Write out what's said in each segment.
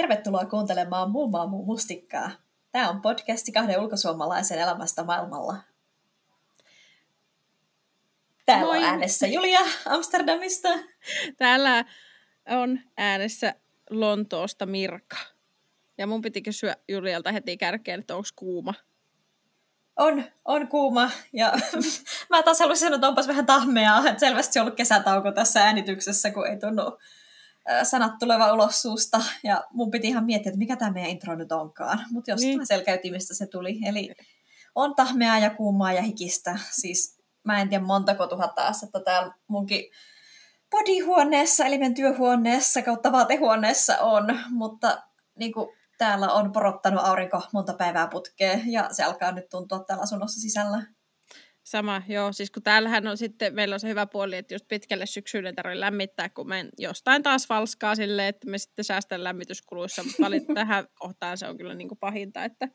Tervetuloa kuuntelemaan Mummaa muu mustikkaa. Tämä on podcasti kahden ulkosuomalaisen elämästä maailmalla. Täällä Moi. on äänessä Julia Amsterdamista. Täällä on äänessä Lontoosta Mirka. Ja mun piti kysyä Julialta heti kärkeen, että onko kuuma. On, on kuuma. Ja mä taas haluaisin sanoa, että onpas vähän tahmeaa. Että selvästi on ollut kesätauko tässä äänityksessä, kun ei tunnu sanat tuleva ulos suusta. Ja mun piti ihan miettiä, että mikä tämä meidän intro nyt onkaan. Mutta jostain niin. selkäytimistä se tuli. Eli on tahmeaa ja kuumaa ja hikistä. Siis mä en tiedä montako tuhatta astetta täällä munkin podihuoneessa, eli meidän työhuoneessa kautta vaatehuoneessa on, mutta niin kuin, täällä on porottanut aurinko monta päivää putkeen ja se alkaa nyt tuntua täällä asunnossa sisällä. Sama, joo. Siis kun täällähän on sitten, meillä on se hyvä puoli, että just pitkälle syksyyn ei tarvitse lämmittää, kun me jostain taas valskaa silleen, että me sitten säästän lämmityskuluissa, mutta tähän kohtaan se on kyllä niin kuin pahinta, että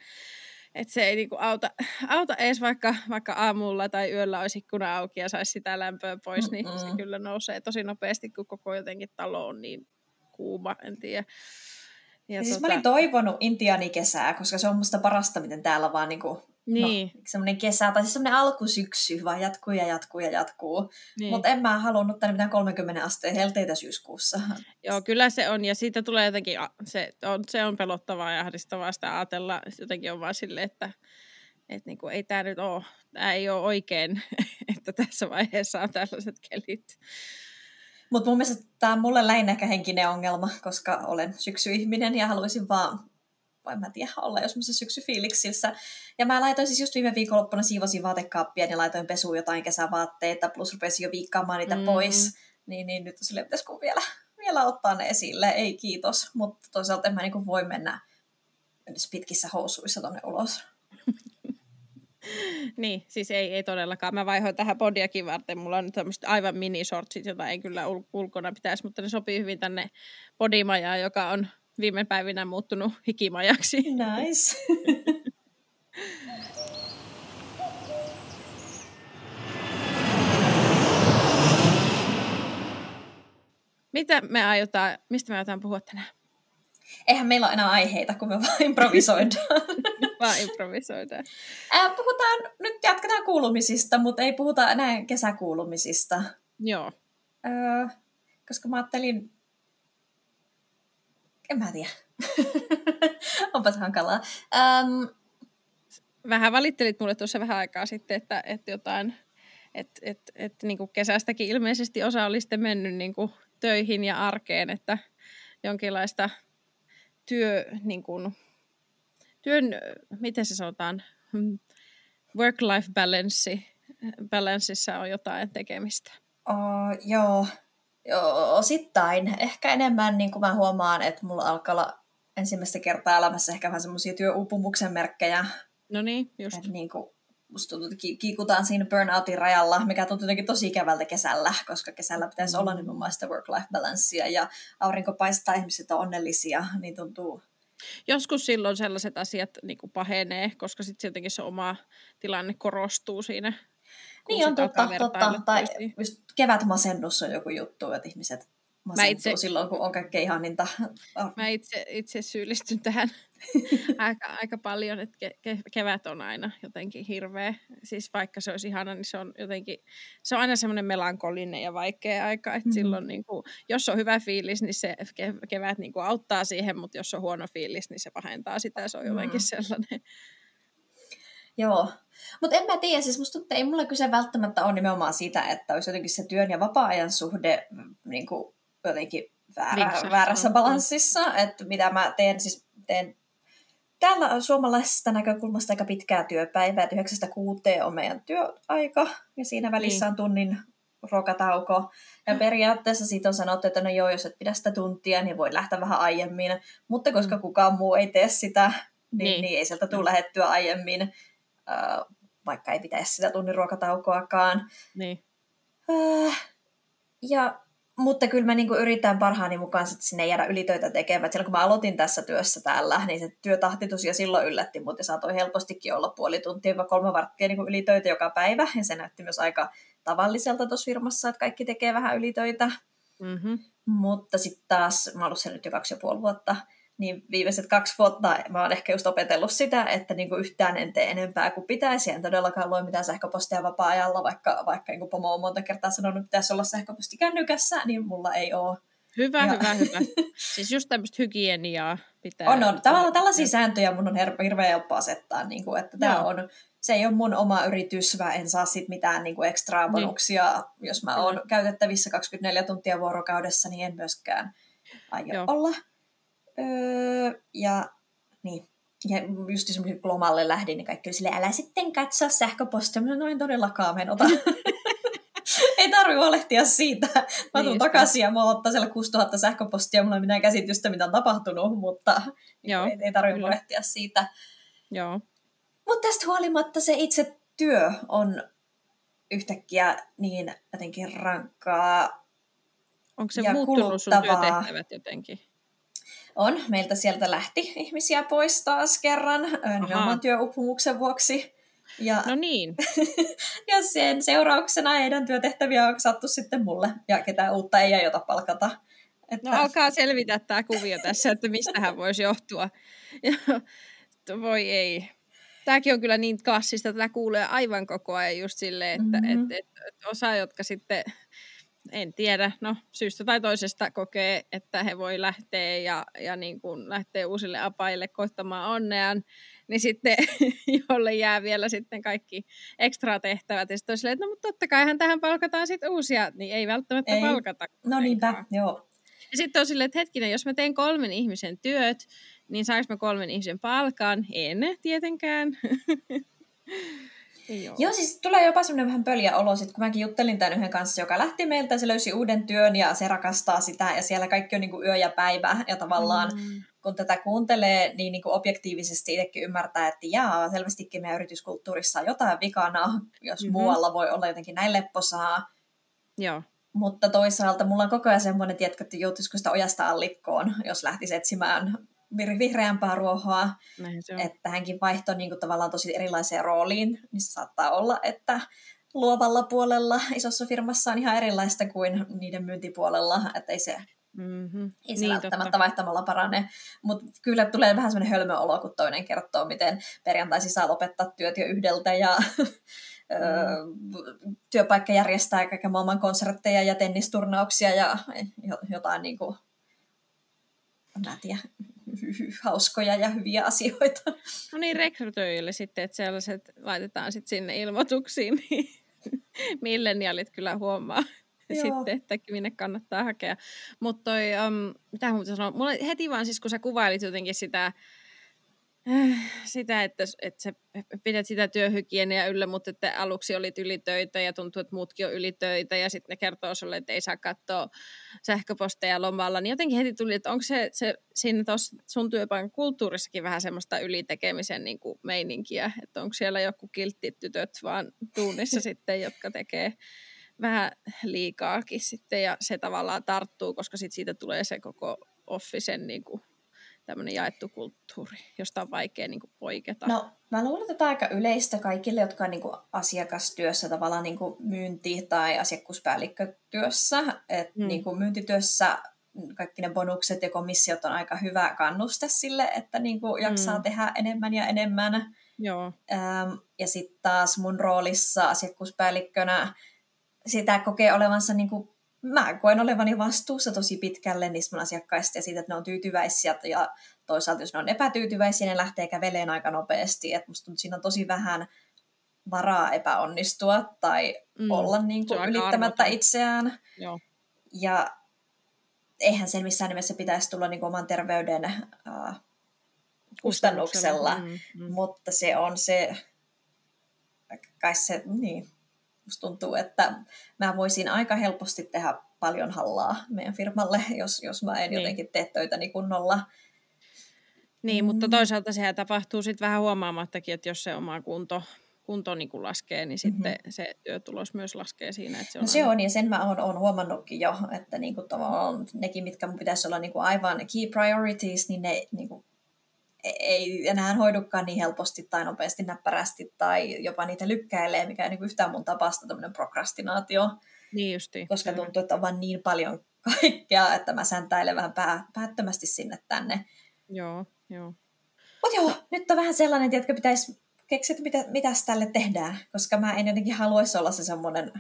että se ei niinku auta, auta edes vaikka, vaikka aamulla tai yöllä olisi ikkuna auki ja saisi sitä lämpöä pois, niin Mm-mm. se kyllä nousee tosi nopeasti, kun koko jotenkin talo on niin kuuma, en tiedä. Ja siis tota... mä olin toivonut intiaanikesää, koska se on musta parasta, miten täällä vaan niinku niin. No, semmoinen kesä, tai siis semmoinen alkusyksy, vaan jatkuu ja jatkuu ja jatkuu. Niin. Mutta en mä halunnut tänne mitään 30 asteen helteitä syyskuussa. Joo, kyllä se on. Ja siitä tulee jotenkin, se on, se on pelottavaa ja ahdistavaa sitä ajatella. Jotenkin on vaan silleen, että et niinku, ei tämä nyt ole, tämä ei ole oikein, että tässä vaiheessa on tällaiset kelit. Mutta mun mielestä tämä on mulle lähinnä ehkä henkinen ongelma, koska olen syksyihminen ja haluaisin vaan en mä tiedä, olla jos semmoisessa syksyfiiliksissä. Ja mä laitoin siis just viime viikonloppuna siivosin vaatekaappia ja laitoin pesuun jotain kesävaatteita, plus rupesin jo viikkaamaan niitä mm. pois. Niin, niin nyt sille pitäisikö vielä, vielä ottaa ne esille. Ei kiitos, mutta toisaalta en mä niin voi mennä pitkissä housuissa tonne ulos. niin, siis ei, ei todellakaan. Mä vaihoin tähän podiakin varten. Mulla on nyt tämmöiset aivan minisortsit, jota ei kyllä ul- ulkona pitäisi, mutta ne sopii hyvin tänne podimajaan, joka on viime päivinä muuttunut hikimajaksi. Nice. Mitä me aiotaan, mistä me aiotaan puhua tänään? Eihän meillä ole enää aiheita, kun me vaan improvisoidaan. vaan improvisoidaan. Äh, puhutaan, nyt jatketaan kuulumisista, mutta ei puhuta enää kesäkuulumisista. Joo. Äh, koska mä ajattelin en mä tiedä. Onpas hankalaa. Um, vähän valittelit mulle tuossa vähän aikaa sitten, että, että jotain, että et, et, niin kuin kesästäkin ilmeisesti osa oli sitten mennyt niin kuin töihin ja arkeen, että jonkinlaista työ, niin kuin, työn, miten se sanotaan, work-life balance, balanceissa on jotain tekemistä. Oh, joo, Joo, osittain. Ehkä enemmän niin kuin mä huomaan, että mulla alkaa olla ensimmäistä kertaa elämässä ehkä vähän semmoisia työuupumuksen merkkejä. No niin, just. Että niin kuin, musta tuntuu, että kiikutaan siinä burnoutin rajalla, mikä tuntuu jotenkin tosi ikävältä kesällä, koska kesällä pitäisi mm. olla nimenomaan sitä work-life balancea ja aurinko paistaa, ihmiset on onnellisia, niin tuntuu Joskus silloin sellaiset asiat niin kuin pahenee, koska sitten jotenkin se oma tilanne korostuu siinä niin on totta, totta. Tai just kevätmasennus on joku juttu, että ihmiset masentuu itse, silloin, kun on kaikkein ihaninta. Mä itse, itse syyllistyn tähän aika, aika paljon, että ke, ke, kevät on aina jotenkin hirveä. Siis vaikka se olisi ihana, niin se on jotenkin, se on aina semmoinen melankolinen ja vaikea aika, että mm-hmm. silloin niin kuin, jos on hyvä fiilis, niin se kevät niin kuin auttaa siihen, mutta jos on huono fiilis, niin se pahentaa sitä, se on jotenkin mm. sellainen Joo, mutta en mä tiedä, siis musta tuntuu, ei mulla kyse välttämättä ole nimenomaan sitä, että olisi jotenkin se työn ja vapaa-ajan suhde mm, niin kuin jotenkin väärä, väärässä balanssissa, että mitä mä teen, siis teen täällä suomalaisesta näkökulmasta aika pitkää työpäivää, että 9 kuuteen on meidän työaika, ja siinä välissä niin. on tunnin ruokatauko. Ja mm. periaatteessa siitä on sanottu, että no joo, jos et pidä sitä tuntia, niin voi lähteä vähän aiemmin. Mutta koska mm. kukaan muu ei tee sitä, niin, niin. niin ei sieltä tule mm. lähettyä aiemmin vaikka ei pitäisi sitä tunnin ruokataukoakaan. Niin. ja, mutta kyllä mä niinku yritän parhaani mukaan sit sinne jäädä ylitöitä tekemään. Silloin kun mä aloitin tässä työssä täällä, niin se työtahti tosiaan silloin yllätti, mutta saatoi helpostikin olla puoli tuntia vai kolme varttia niinku ylitöitä joka päivä. Ja se näytti myös aika tavalliselta tuossa firmassa, että kaikki tekee vähän ylitöitä. Mm-hmm. Mutta sitten taas, mä olen ollut nyt jo kaksi ja puoli vuotta, niin viimeiset kaksi vuotta mä oon ehkä just opetellut sitä, että niinku yhtään en tee enempää kuin pitäisi. En todellakaan lue mitään sähköpostia vapaa-ajalla, vaikka, vaikka niin pomo on monta kertaa sanonut, että pitäisi olla sähköposti kännykässä, niin mulla ei ole. Hyvä, ja... hyvä, hyvä. Siis just tämmöistä hygieniaa pitää... On, on. Tavallaan tällaisia sääntöjä mun on hirveän helppo asettaa, niin kuin, että tämä on, se ei ole mun oma yritys, mä en saa sit mitään niin kuin ekstra bonuksia. Niin. Jos mä oon käytettävissä 24 tuntia vuorokaudessa, niin en myöskään aio Joo. olla. Öö, ja niin. Ja just esimerkiksi kun lomalle lähdin, niin kaikki oli silleen, älä sitten katso sähköpostia. Mä noin todellakaan menota. ei tarvitse huolehtia siitä. Mä tuun niin takaisin ja mulla ottaa siellä 6000 sähköpostia, mulla ei mitään käsitystä, mitä on tapahtunut, mutta Joo, ei, ei tarvitse huolehtia siitä. Joo. Mutta tästä huolimatta se itse työ on yhtäkkiä niin jotenkin rankkaa Onko se ja muuttunut sun työtehtävät jotenkin? On. Meiltä sieltä lähti ihmisiä pois taas kerran nimenomaan työupumuksen vuoksi. Ja, no niin. ja sen seurauksena heidän työtehtäviä on sattu sitten mulle, ja ketään uutta ei aiota palkata. Että... No alkaa selvitä tämä kuvio tässä, että mistä hän voisi johtua. Ja, voi ei. Tämäkin on kyllä niin klassista, että tämä kuulee aivan koko ajan just silleen, että mm-hmm. et, et, et osa, jotka sitten en tiedä, no syystä tai toisesta kokee, että he voi lähteä ja, ja niin kuin lähteä uusille apaille koittamaan onneaan, niin sitten jolle jää vielä sitten kaikki ekstra tehtävät. Ja sitten että no mutta totta kaihan tähän palkataan sitten uusia, niin ei välttämättä ei. palkata. No niinpä, joo. Ja sitten on silleen, että hetkinen, jos mä teen kolmen ihmisen työt, niin saanko mä kolmen ihmisen palkan? En tietenkään. Joo. Joo, siis tulee jopa semmoinen vähän pöliä olo, sit kun mäkin juttelin tämän yhden kanssa, joka lähti meiltä, se löysi uuden työn ja se rakastaa sitä ja siellä kaikki on niin kuin yö ja päivä ja tavallaan mm. kun tätä kuuntelee, niin, niin kuin objektiivisesti itsekin ymmärtää, että jaa, selvästikin meidän yrityskulttuurissa on jotain vikana, jos mm-hmm. muualla voi olla jotenkin näin lepposaa. Joo. Mutta toisaalta mulla on koko ajan semmoinen, tietkä, että joutuisiko sitä ojasta allikkoon, jos lähtisi etsimään vihreämpää ruohoa, että hänkin vaihtoi niin kuin, tavallaan tosi erilaiseen rooliin, niin se saattaa olla, että luovalla puolella isossa firmassa on ihan erilaista kuin niiden myyntipuolella, että ei se, mm-hmm. ei se niin, välttämättä totta. vaihtamalla parane. Mutta kyllä tulee vähän semmoinen hölmöolo, kun toinen kertoo, miten perjantaisin saa lopettaa työt jo yhdeltä ja mm. työpaikka järjestää kaiken maailman konsertteja ja tennisturnauksia ja jotain niin kuin, mä tiedä, hauskoja ja hyviä asioita. No niin, rekrytoijille sitten, että sellaiset laitetaan sitten sinne ilmoituksiin, niin milleniaalit kyllä huomaa Joo. sitten, että minne kannattaa hakea. Mutta toi, um, mitä muuta sanoa, mulla heti vaan siis kun sä kuvailit jotenkin sitä, sitä, että, että sä pidät sitä työhygienia yllä, mutta että aluksi olit ylitöitä ja tuntuu, että muutkin on ylitöitä ja sitten ne kertoo sulle, että ei saa katsoa sähköposteja lomalla, niin jotenkin heti tuli, että onko se, se siinä tuossa sun työpaikan kulttuurissakin vähän semmoista ylitekemisen niin kuin meininkiä, että onko siellä joku kilttitytöt vaan tuunissa sitten, jotka tekee vähän liikaakin sitten ja se tavallaan tarttuu, koska sitten siitä tulee se koko offisen niin kuin tämmöinen jaettu kulttuuri, josta on vaikea niin kuin, poiketa? No, mä luulen, että tämä on aika yleistä kaikille, jotka on niin kuin, asiakastyössä, tavallaan niin kuin, myynti- tai asiakkuuspäällikkötyössä. Et, mm. niin kuin, myyntityössä kaikki ne bonukset ja komissiot on aika hyvä kannuste sille, että niin kuin, jaksaa mm. tehdä enemmän ja enemmän. Joo. Ähm, ja sitten taas mun roolissa asiakkuuspäällikkönä sitä kokee olevansa niin kuin, mä koen olevani vastuussa tosi pitkälle niistä mun asiakkaista ja siitä, että ne on tyytyväisiä ja toisaalta jos ne on epätyytyväisiä, ne lähtee käveleen aika nopeasti. Että musta tuntuu, siinä on tosi vähän varaa epäonnistua tai mm, olla niin kuin ylittämättä arvoton. itseään. Joo. Ja eihän sen missään nimessä pitäisi tulla niin kuin oman terveyden uh, kustannuksella, mm, mm. mutta se on se, kai se, niin, musta tuntuu, että mä voisin aika helposti tehdä paljon hallaa meidän firmalle, jos, jos mä en niin. jotenkin tee töitäni kunnolla. Niin, mutta mm. toisaalta sehän tapahtuu sitten vähän huomaamattakin, että jos se oma kunto, kunto niin kuin laskee, niin sitten mm-hmm. se työtulos myös laskee siinä. Että se on, no se on, ja sen mä oon, oon huomannutkin jo, että niin kuin nekin, mitkä mun pitäisi olla niin kuin aivan key priorities, niin ne niin kuin ei enää hoidukaan niin helposti tai nopeasti näppärästi tai jopa niitä lykkäilee, mikä ei niin yhtään mun tapasta tämmöinen prokrastinaatio. Niin justi. Koska tuntuu, että on vaan niin paljon kaikkea, että mä säntäilen vähän pää, päättömästi sinne tänne. Joo, joo. Mutta joo, nyt on vähän sellainen, että pitäisi keksiä, että mitä, mitäs tälle tehdään, koska mä en jotenkin haluaisi olla se semmoinen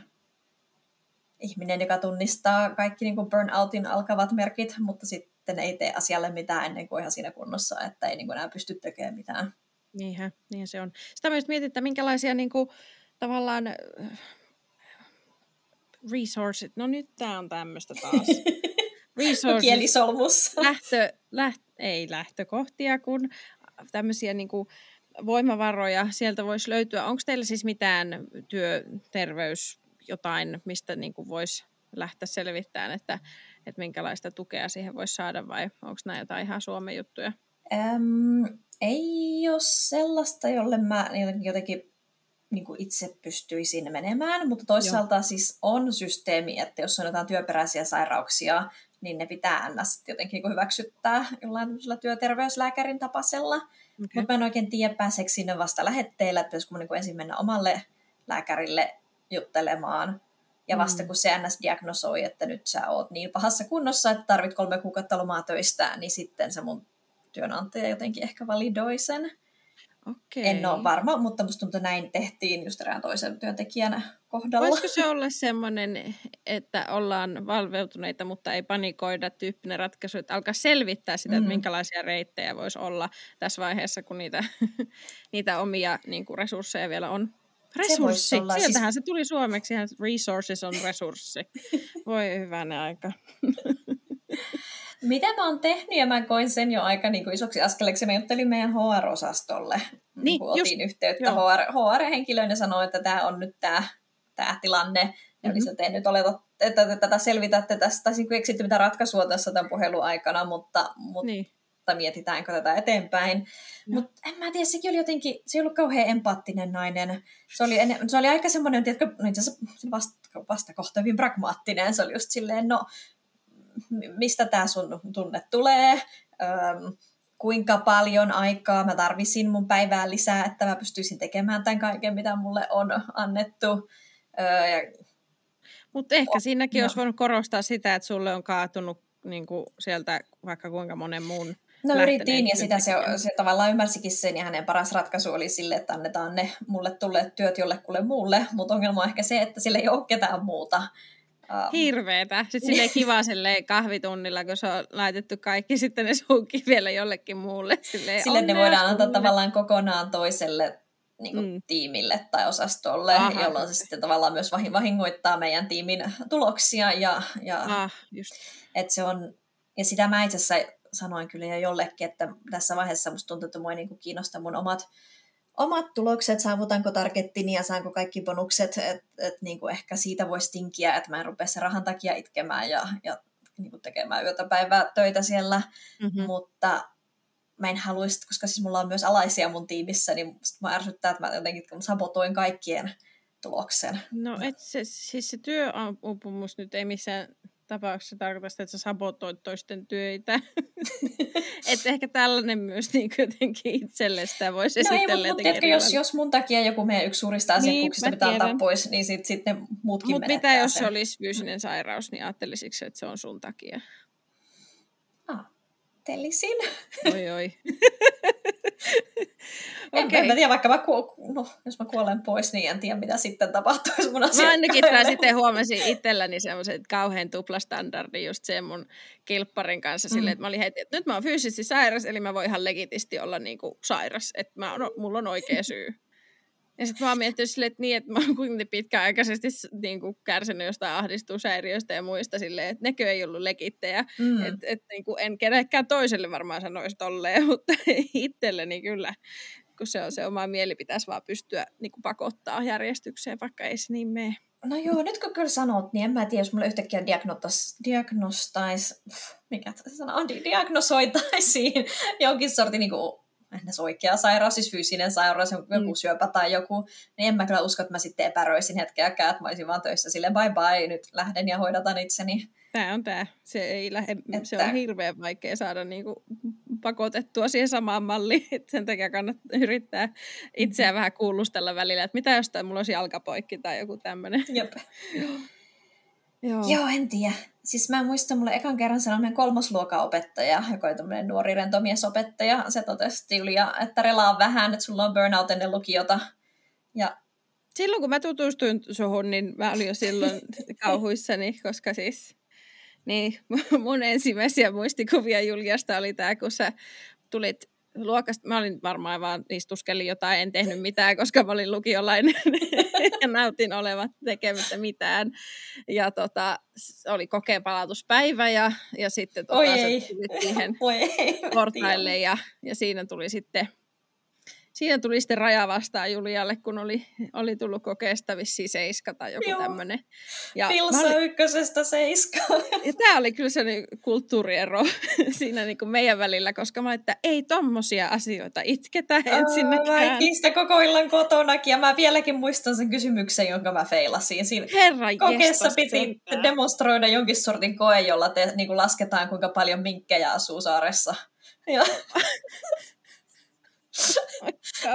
ihminen, joka tunnistaa kaikki niin kuin burnoutin alkavat merkit, mutta sitten ei tee asialle mitään ennen kuin ihan siinä kunnossa, että ei niin kuin enää pysty tekemään mitään. Niinhän, niin se on. Sitä myös mietin, että minkälaisia niin kuin, tavallaan äh, resources, no nyt tämä on tämmöistä taas. Resources. Kielisolmussa. Lähtö, läht, ei lähtökohtia, kun tämmöisiä niin kuin, voimavaroja sieltä voisi löytyä. Onko teillä siis mitään työterveys jotain, mistä niin kuin voisi lähteä selvittämään, että, että minkälaista tukea siihen voisi saada vai onko nämä jotain ihan Suomen juttuja? Äm, ei ole sellaista, jolle mä jotenkin niin kuin itse pystyisin menemään, mutta toisaalta Joo. siis on systeemi, että jos on jotain työperäisiä sairauksia, niin ne pitää ns. jotenkin niin hyväksyttää jollain työterveyslääkärin tapasella. Okay. Mutta mä en oikein tiedä, pääseekö sinne vasta lähetteellä, että pitäisikö niin ensin mennä omalle lääkärille juttelemaan. Ja vasta mm. kun se NS diagnosoi, että nyt sä oot niin pahassa kunnossa, että tarvit kolme kuukautta lomaa töistä, niin sitten se mun työnantaja jotenkin ehkä validoi sen. Okay. En ole varma, mutta musta tuntuu, että näin tehtiin just erään toisen työntekijän kohdalla. Voisiko se olla semmoinen, että ollaan valveutuneita, mutta ei panikoida tyyppinen ratkaisu, että alkaa selvittää sitä, mm. että minkälaisia reittejä voisi olla tässä vaiheessa, kun niitä, niitä omia niin kuin resursseja vielä on Resurssi. Se Sieltähän siis... se tuli suomeksi. Ihan resources on resurssi. Voi hyvänä aika. Mitä mä oon tehnyt, ja mä koin sen jo aika niin kuin isoksi askeleeksi. Mä juttelin meidän HR-osastolle, niin, niin kun otin just, yhteyttä HR, HR-henkilöön ja sanoin, että tämä on nyt tämä, tämä tilanne. Ja mm-hmm. että nyt oleta, että tätä selvitätte tästä, tai niin eksitte mitä ratkaisua tässä tämän puhelun aikana, mutta, mutta niin tai mietitäänkö tätä eteenpäin. Mutta en mä tiedä, sekin oli jotenkin, se ei ollut kauhean empaattinen nainen. Se oli, ennen, se oli aika semmoinen, tiedätkö, no itse asiassa vasta, vasta kohta hyvin pragmaattinen. Se oli just silleen, no, mistä tämä sun tunne tulee, öm, kuinka paljon aikaa mä tarvisin mun päivään lisää, että mä pystyisin tekemään tämän kaiken, mitä mulle on annettu. Öö, Mutta ehkä siinäkin no. olisi voinut korostaa sitä, että sulle on kaatunut niin kuin sieltä vaikka kuinka monen muun No yritin ja sitä se, se tavallaan ymmärsikin sen ja hänen paras ratkaisu oli sille, että annetaan ne mulle tulleet työt jollekulle muulle, mutta ongelma on ehkä se, että sille ei ole ketään muuta. Um. Hirveetä. Sitten sille kiva kahvitunnilla, kun se on laitettu kaikki sitten ne suukin vielä jollekin muulle. Silleen, sille ne voidaan antaa tavallaan kokonaan toiselle niin kuin, mm. tiimille tai osastolle, Aha. jolloin se sitten tavallaan myös vahingoittaa meidän tiimin tuloksia. Ja, ja ah, just. Et se on, ja sitä mä itse asiassa sanoin kyllä jo jollekin, että tässä vaiheessa musta tuntuu, että mua ei niin kiinnosta mun omat, omat tulokset, saavutanko targettini ja saanko kaikki bonukset, että et, niin ehkä siitä voisi tinkiä, että mä en rupea sen rahan takia itkemään ja, ja niin kuin tekemään yötä päivää töitä siellä, mm-hmm. mutta mä en haluaisi, koska siis mulla on myös alaisia mun tiimissä, niin mä ärsyttää, että mä jotenkin sabotoin kaikkien tuloksen. No et se, siis se työuupumus nyt ei missään tapauksessa tarkoita sitä, että sä sabotoit toisten töitä. että ehkä tällainen myös niin jotenkin itselle sitä voisi no esitellä. Mutta mut, jos, jos mun takia joku meidän yksi suurista asiakkuuksista niin, pitää ottaa pois, niin sitten sit ne muutkin Mutta mitä jos se olisi fyysinen sairaus, niin ajattelisitko, että se on sun takia? Ajattelisin. Oi oi. okay. En, en tiedä, vaikka mä kuol... no, jos mä kuolen pois, niin en tiedä, mitä sitten tapahtuisi mun Mä ainakin mä sitten huomasin itselläni semmoisen kauhean tuplastandardin just sen mun kilpparin kanssa mm. silleen, että mä olin heti, että nyt mä oon fyysisesti sairas, eli mä voin ihan legitisti olla niinku sairas, että mä on, mulla on oikea syy. Ja sitten mä oon miettinyt silleen, että niin, että mä oon kuitenkin pitkäaikaisesti niin kuin kärsinyt jostain ahdistushäiriöistä ja muista silleen, että nekö ei ollut legittejä. Mm. Että et, niin kuin en kenellekään toiselle varmaan sanoisi tolleen, mutta itselleni kyllä, kun se on se oma mieli, pitäisi vaan pystyä niin kuin pakottaa järjestykseen, vaikka ei se niin mene. No joo, nyt kun kyllä sanot, niin en mä tiedä, jos mulle yhtäkkiä diagnostais, diagnostais mikä se sana on, diagnosoitaisiin jonkin sortin niin kuin ennäs oikea sairaus, siis fyysinen sairaus, joku mm. syöpä tai joku, niin en mä kyllä usko, että mä sitten epäröisin hetkeäkään, että mä olisin vaan töissä sille bye bye, nyt lähden ja hoidatan itseni. Tämä on tämä. Se, ei lähde, että... se on hirveän vaikea saada niinku pakotettua siihen samaan malliin. Et sen takia kannattaa yrittää itseään mm-hmm. vähän kuulustella välillä, että mitä jos mulla olisi jalkapoikki tai joku tämmöinen. Joo, en tiedä. Siis mä muistan, mulle ekan kerran sanoi meidän kolmosluokan opettaja, joka oli tämmöinen nuori rentomiesopettaja. Se totesi Julia, että relaa vähän, että sulla on burnout ennen lukiota. Ja Silloin kun mä tutustuin suhun, niin mä olin jo silloin kauhuissani, koska siis niin, mun ensimmäisiä muistikuvia Juliasta oli tämä, kun sä tulit luokasta, mä olin varmaan vaan istuskelin jotain, en tehnyt mitään, koska mä olin lukiolainen ja nautin olevat tekemättä mitään. Ja tota, oli kokeen palautuspäivä ja, ja sitten tota, Oi ei. siihen Oi ei, portaille ja, ja siinä tuli sitten siinä tuli sitten raja vastaan Julialle, kun oli, oli tullut kokeesta vissiin seiska tai joku tämmöinen. Pilsa olin... ykkösestä seiska. Ja tämä oli kyllä sellainen kulttuuriero siinä niin kuin meidän välillä, koska mä että ei tommosia asioita itketä ensinnäkään. Mä sitä koko illan kotonakin ja mä vieläkin muistan sen kysymyksen, jonka mä feilasin. Siinä Herra kokeessa piti sentään. demonstroida jonkin sortin koe, jolla te, niin kuin lasketaan, kuinka paljon minkkejä asuu saaressa. Ja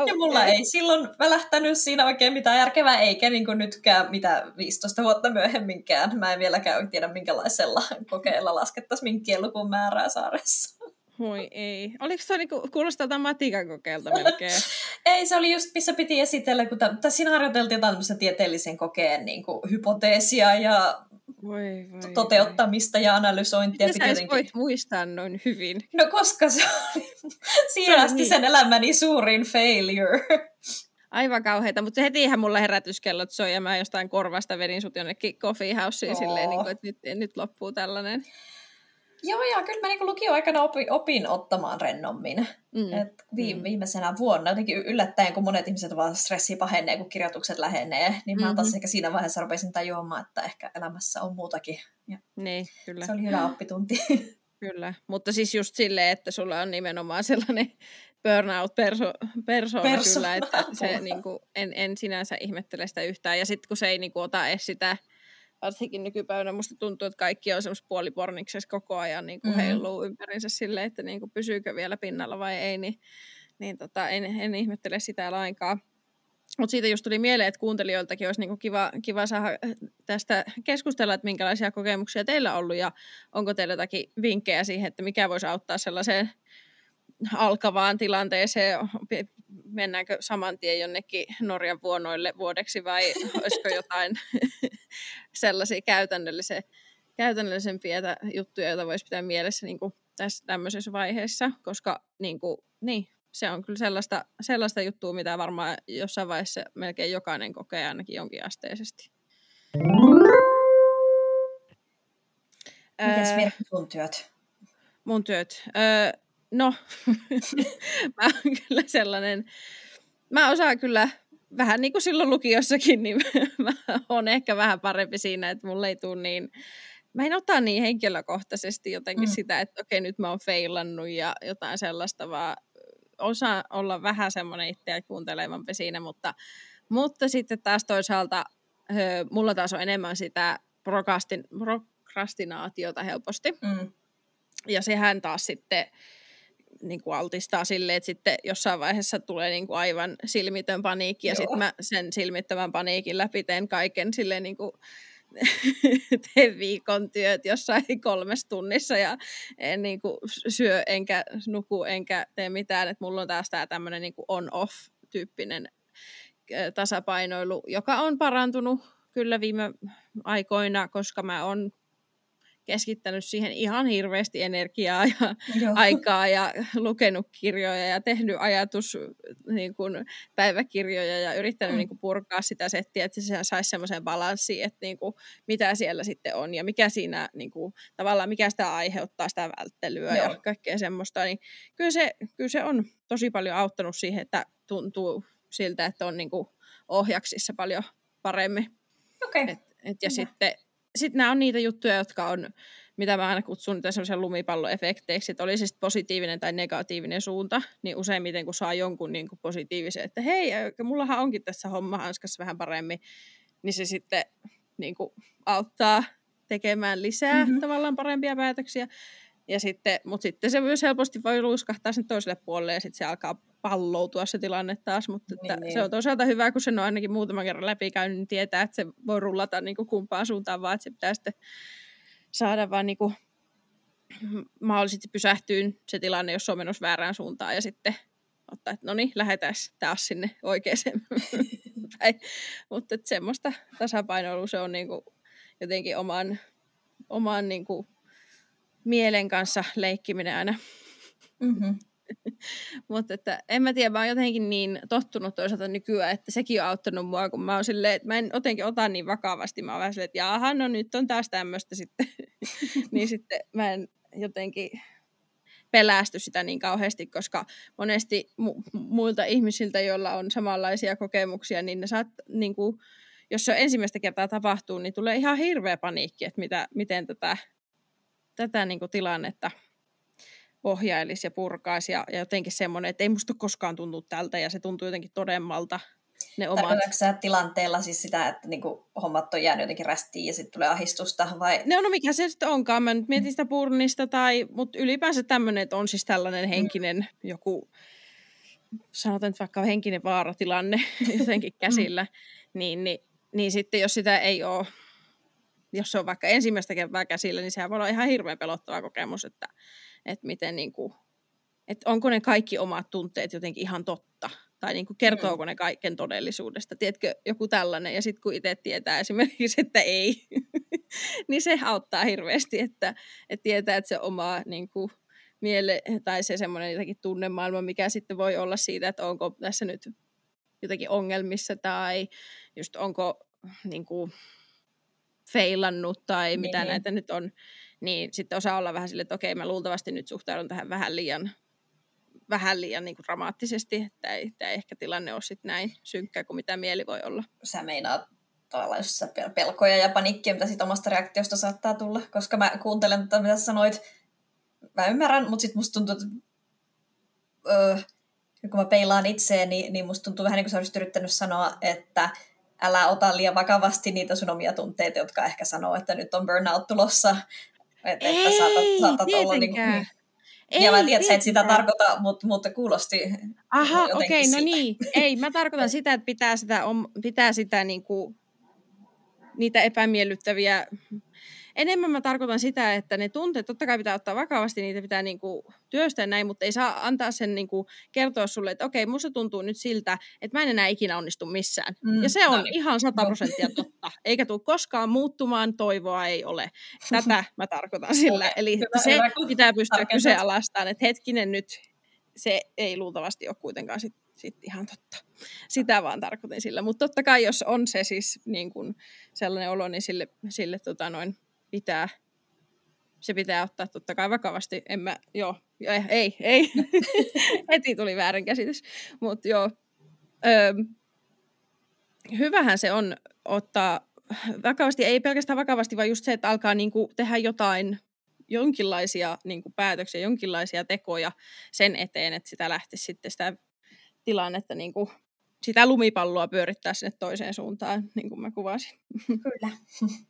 ja mulla ei silloin välähtänyt siinä oikein mitään järkevää, eikä niin kuin nytkään mitä 15 vuotta myöhemminkään. Mä en vieläkään tiedä, minkälaisella kokeella laskettaisiin minkkien lukun määrää saaressa. Voi ei. Oliko se niinku, kuulostaa matikan kokeelta melkein? ei, se oli just, missä piti esitellä, kun ta, siinä harjoiteltiin jotain tieteellisen kokeen niin kuin, hypoteesia ja voi, voi, toteuttamista voi. ja analysointia. Miten sä jotenkin... voit muistaa noin hyvin? No koska se oli siihen asti niin. sen elämäni suurin failure. Aivan kauheita, mutta hetihän mulle herätyskellot soi ja mä jostain korvasta vedin sut jonnekin coffee houseen silleen, niin kuin, että nyt, nyt loppuu tällainen. Joo, ja kyllä mä niin lukioaikana opin, opin ottamaan rennommin. Mm. Et viime, mm. viimeisenä vuonna jotenkin yllättäen, kun monet ihmiset vaan stressi pahenee, kun kirjoitukset lähenee, niin mä mm-hmm. taas ehkä siinä vaiheessa rupesin tajuamaan, että ehkä elämässä on muutakin. Ja niin, kyllä. Se oli hyvä oppitunti. Kyllä, mutta siis just silleen, että sulla on nimenomaan sellainen burnout-persoona perso- kyllä, että se, niin kuin, en, en sinänsä ihmettele sitä yhtään. Ja sitten kun se ei niin kuin, ota edes sitä varsinkin nykypäivänä musta tuntuu, että kaikki on semmoista puoliporniksessa koko ajan niin kuin mm-hmm. heiluu ympärinsä silleen, että niin kuin pysyykö vielä pinnalla vai ei, niin, niin tota, en, en ihmettele sitä lainkaan. Mutta siitä just tuli mieleen, että kuuntelijoiltakin olisi niinku kiva, kiva saada tästä keskustella, että minkälaisia kokemuksia teillä on ollut ja onko teillä jotakin vinkkejä siihen, että mikä voisi auttaa sellaiseen alkavaan tilanteeseen, mennäänkö saman tien jonnekin Norjan vuonoille vuodeksi vai olisiko jotain sellaisia käytännöllisiä, käytännöllisempiä juttuja, joita voisi pitää mielessä niin kuin tässä tämmöisessä vaiheessa, koska niin kuin, niin, se on kyllä sellaista, sellaista juttua, mitä varmaan jossain vaiheessa melkein jokainen kokee ainakin jonkinasteisesti. Miten öö, sun työt? Mun työt? Öö, no, mä oon kyllä sellainen, mä osaan kyllä vähän niin kuin silloin lukiossakin, niin mä oon ehkä vähän parempi siinä, että mulle ei tule niin, mä en ota niin henkilökohtaisesti jotenkin mm. sitä, että okei nyt mä oon feilannut ja jotain sellaista, vaan osaa olla vähän semmoinen itseä kuuntelevampi siinä, mutta, mutta sitten taas toisaalta mulla taas on enemmän sitä prokrastinaatiota helposti. Mm. Ja sehän taas sitten niin kuin altistaa sille, että sitten jossain vaiheessa tulee niin kuin aivan silmitön paniikki ja sitten mä sen silmittömän paniikin läpi teen kaiken silleen niin kuin teen viikon työt jossain kolmessa tunnissa ja en niin kuin syö enkä nuku enkä tee mitään, että mulla on taas tämä tämmöinen niin on-off-tyyppinen tasapainoilu, joka on parantunut kyllä viime aikoina, koska mä oon keskittänyt siihen ihan hirveästi energiaa ja Joo. aikaa ja lukenut kirjoja ja tehnyt ajatus niin kuin, päiväkirjoja ja yrittänyt mm. niin kuin, purkaa sitä settiä, että se saisi semmoisen balanssin, että niin kuin, mitä siellä sitten on ja mikä siinä niin kuin, tavallaan mikä sitä aiheuttaa sitä välttelyä Joo. ja kaikkea semmoista, niin kyllä se, kyllä se on tosi paljon auttanut siihen, että tuntuu siltä, että on niin kuin, ohjaksissa paljon paremmin. Okay. Et, et, ja ja sitten sitten nämä on niitä juttuja, jotka on, mitä mä aina kutsun niitä semmoisen lumipalloefekteiksi, että oli se positiivinen tai negatiivinen suunta, niin useimmiten kun saa jonkun niin kuin positiivisen, että hei, mullahan onkin tässä homma hanskassa vähän paremmin, niin se sitten niin kuin auttaa tekemään lisää mm-hmm. tavallaan parempia päätöksiä. Ja sitten, mutta sitten se myös helposti voi luiskahtaa sen toiselle puolelle ja sitten se alkaa palloutua se tilanne taas, mutta että niin, niin. se on toisaalta hyvä, kun sen on ainakin muutaman kerran läpikäynyt, niin tietää, että se voi rullata niin kuin kumpaan suuntaan, vaan että se pitää sitten saada vaan niin kuin mahdollisesti pysähtyyn se tilanne, jos on menossa väärään suuntaan ja sitten ottaa, että no niin, lähdetään taas sinne oikeaan päin. Mutta että semmoista tasapainoilua se on niin kuin jotenkin oman, oman niin kuin mielen kanssa leikkiminen aina. Mm-hmm. Mutta että en mä tiedä, mä oon jotenkin niin tottunut toisaalta nykyään, että sekin on auttanut mua, kun mä oon silleen, että mä en jotenkin ota niin vakavasti. Mä oon vähän silleen, että no nyt on taas tämmöistä sitten. niin sitten mä en jotenkin pelästy sitä niin kauheasti, koska monesti mu- muilta ihmisiltä, joilla on samanlaisia kokemuksia, niin ne saat, niin kuin, jos se on ensimmäistä kertaa tapahtuu, niin tulee ihan hirveä paniikki, että mitä, miten tätä, tätä niin kuin tilannetta ohjailisi ja purkaisi ja, ja jotenkin semmoinen, että ei musta koskaan tuntunut tältä ja se tuntuu jotenkin todemmalta ne omat... Sä tilanteella siis sitä, että niinku hommat on jäänyt jotenkin rästiin ja sitten tulee ahistusta vai? No, no mikä se sitten onkaan, mä nyt mietin sitä purnista tai, mutta ylipäänsä tämmöinen, että on siis tällainen mm. henkinen joku, sanotaan nyt vaikka henkinen vaaratilanne jotenkin käsillä, mm. niin, niin, niin sitten jos sitä ei ole jos se on vaikka ensimmäistä kertaa käsillä, niin sehän voi olla ihan hirveän pelottava kokemus, että, että miten niin kuin, että onko ne kaikki omat tunteet jotenkin ihan totta, tai niin kuin kertooko mm. ne kaiken todellisuudesta, tiedätkö, joku tällainen, ja sitten kun itse tietää esimerkiksi, että ei, niin se auttaa hirveästi, että, että tietää, että se oma niin kuin, miele, tai se semmoinen jotenkin tunnemaailma, mikä sitten voi olla siitä, että onko tässä nyt jotenkin ongelmissa, tai just onko niin kuin, feilannut, tai mitä niin. näitä nyt on, niin sitten osaa olla vähän silleen, että okei, mä luultavasti nyt suhtaudun tähän vähän liian vähän liian niin kuin dramaattisesti, että ei, tämä ehkä tilanne ole sitten näin synkkä kuin mitä mieli voi olla. Sä meinaat tavallaan jos pelkoja ja panikkia, mitä siitä omasta reaktiosta saattaa tulla, koska mä kuuntelen tätä, mitä sä sanoit, mä ymmärrän, mutta sitten musta tuntuu, että öö, kun mä peilaan itseäni, niin, niin musta tuntuu vähän niin kuin sä olisit yrittänyt sanoa, että älä ota liian vakavasti niitä sun omia tunteita, jotka ehkä sanoo, että nyt on burnout tulossa. Että, ei, että saatat, saatat olla niin, niin, ei, ja mä tiedän, että sä et sitä tarkoita, mutta, mutta kuulosti Aha, okei, okay, no niin. Ei, mä tarkoitan sitä, että pitää sitä, pitää sitä niinku, niitä epämiellyttäviä enemmän mä tarkoitan sitä, että ne tunteet totta kai pitää ottaa vakavasti, niitä pitää niinku työstää näin, mutta ei saa antaa sen niinku kertoa sulle, että okei, musta tuntuu nyt siltä, että mä en enää ikinä onnistu missään. Mm, ja se on no, ihan sata prosenttia totta. Eikä tule koskaan muuttumaan, toivoa ei ole. Tätä mä tarkoitan sillä. Eli se hyvä, pitää pystyä kyseenalaistamaan, että hetkinen nyt, se ei luultavasti ole kuitenkaan sit, sit ihan totta. Sitä vaan tarkoitin sillä. Mutta totta kai, jos on se siis niin kun sellainen olo, niin sille, sille tota noin, pitää, se pitää ottaa totta kai vakavasti. En mä, joo, ei, ei, ei. heti tuli väärinkäsitys. Mutta joo, öö, hyvähän se on ottaa vakavasti, ei pelkästään vakavasti, vaan just se, että alkaa niinku tehdä jotain, jonkinlaisia niinku päätöksiä, jonkinlaisia tekoja sen eteen, että sitä lähtisi sitten sitä tilannetta, niinku, sitä lumipalloa pyörittää sinne toiseen suuntaan, niin kuin mä kuvasin. Kyllä.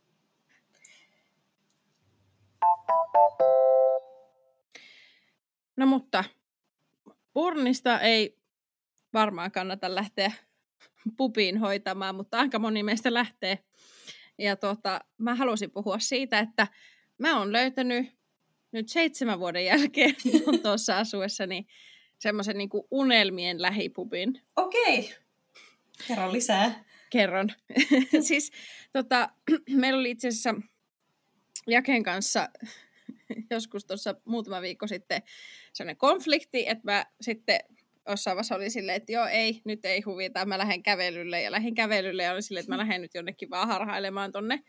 No mutta purnista ei varmaan kannata lähteä pupiin hoitamaan, mutta aika moni meistä lähtee. Ja tota, mä halusin puhua siitä, että mä oon löytänyt nyt seitsemän vuoden jälkeen tuossa asuessani semmoisen niin unelmien lähipubin. Okei, kerro lisää. Kerron. siis tota, meillä oli itse asiassa Jaken kanssa joskus tuossa muutama viikko sitten sellainen konflikti, että mä sitten jossain vaiheessa oli silleen, että joo, ei, nyt ei huvita, mä lähden kävelylle ja lähdin kävelylle ja oli silleen, että mä lähden nyt jonnekin vaan harhailemaan tonne.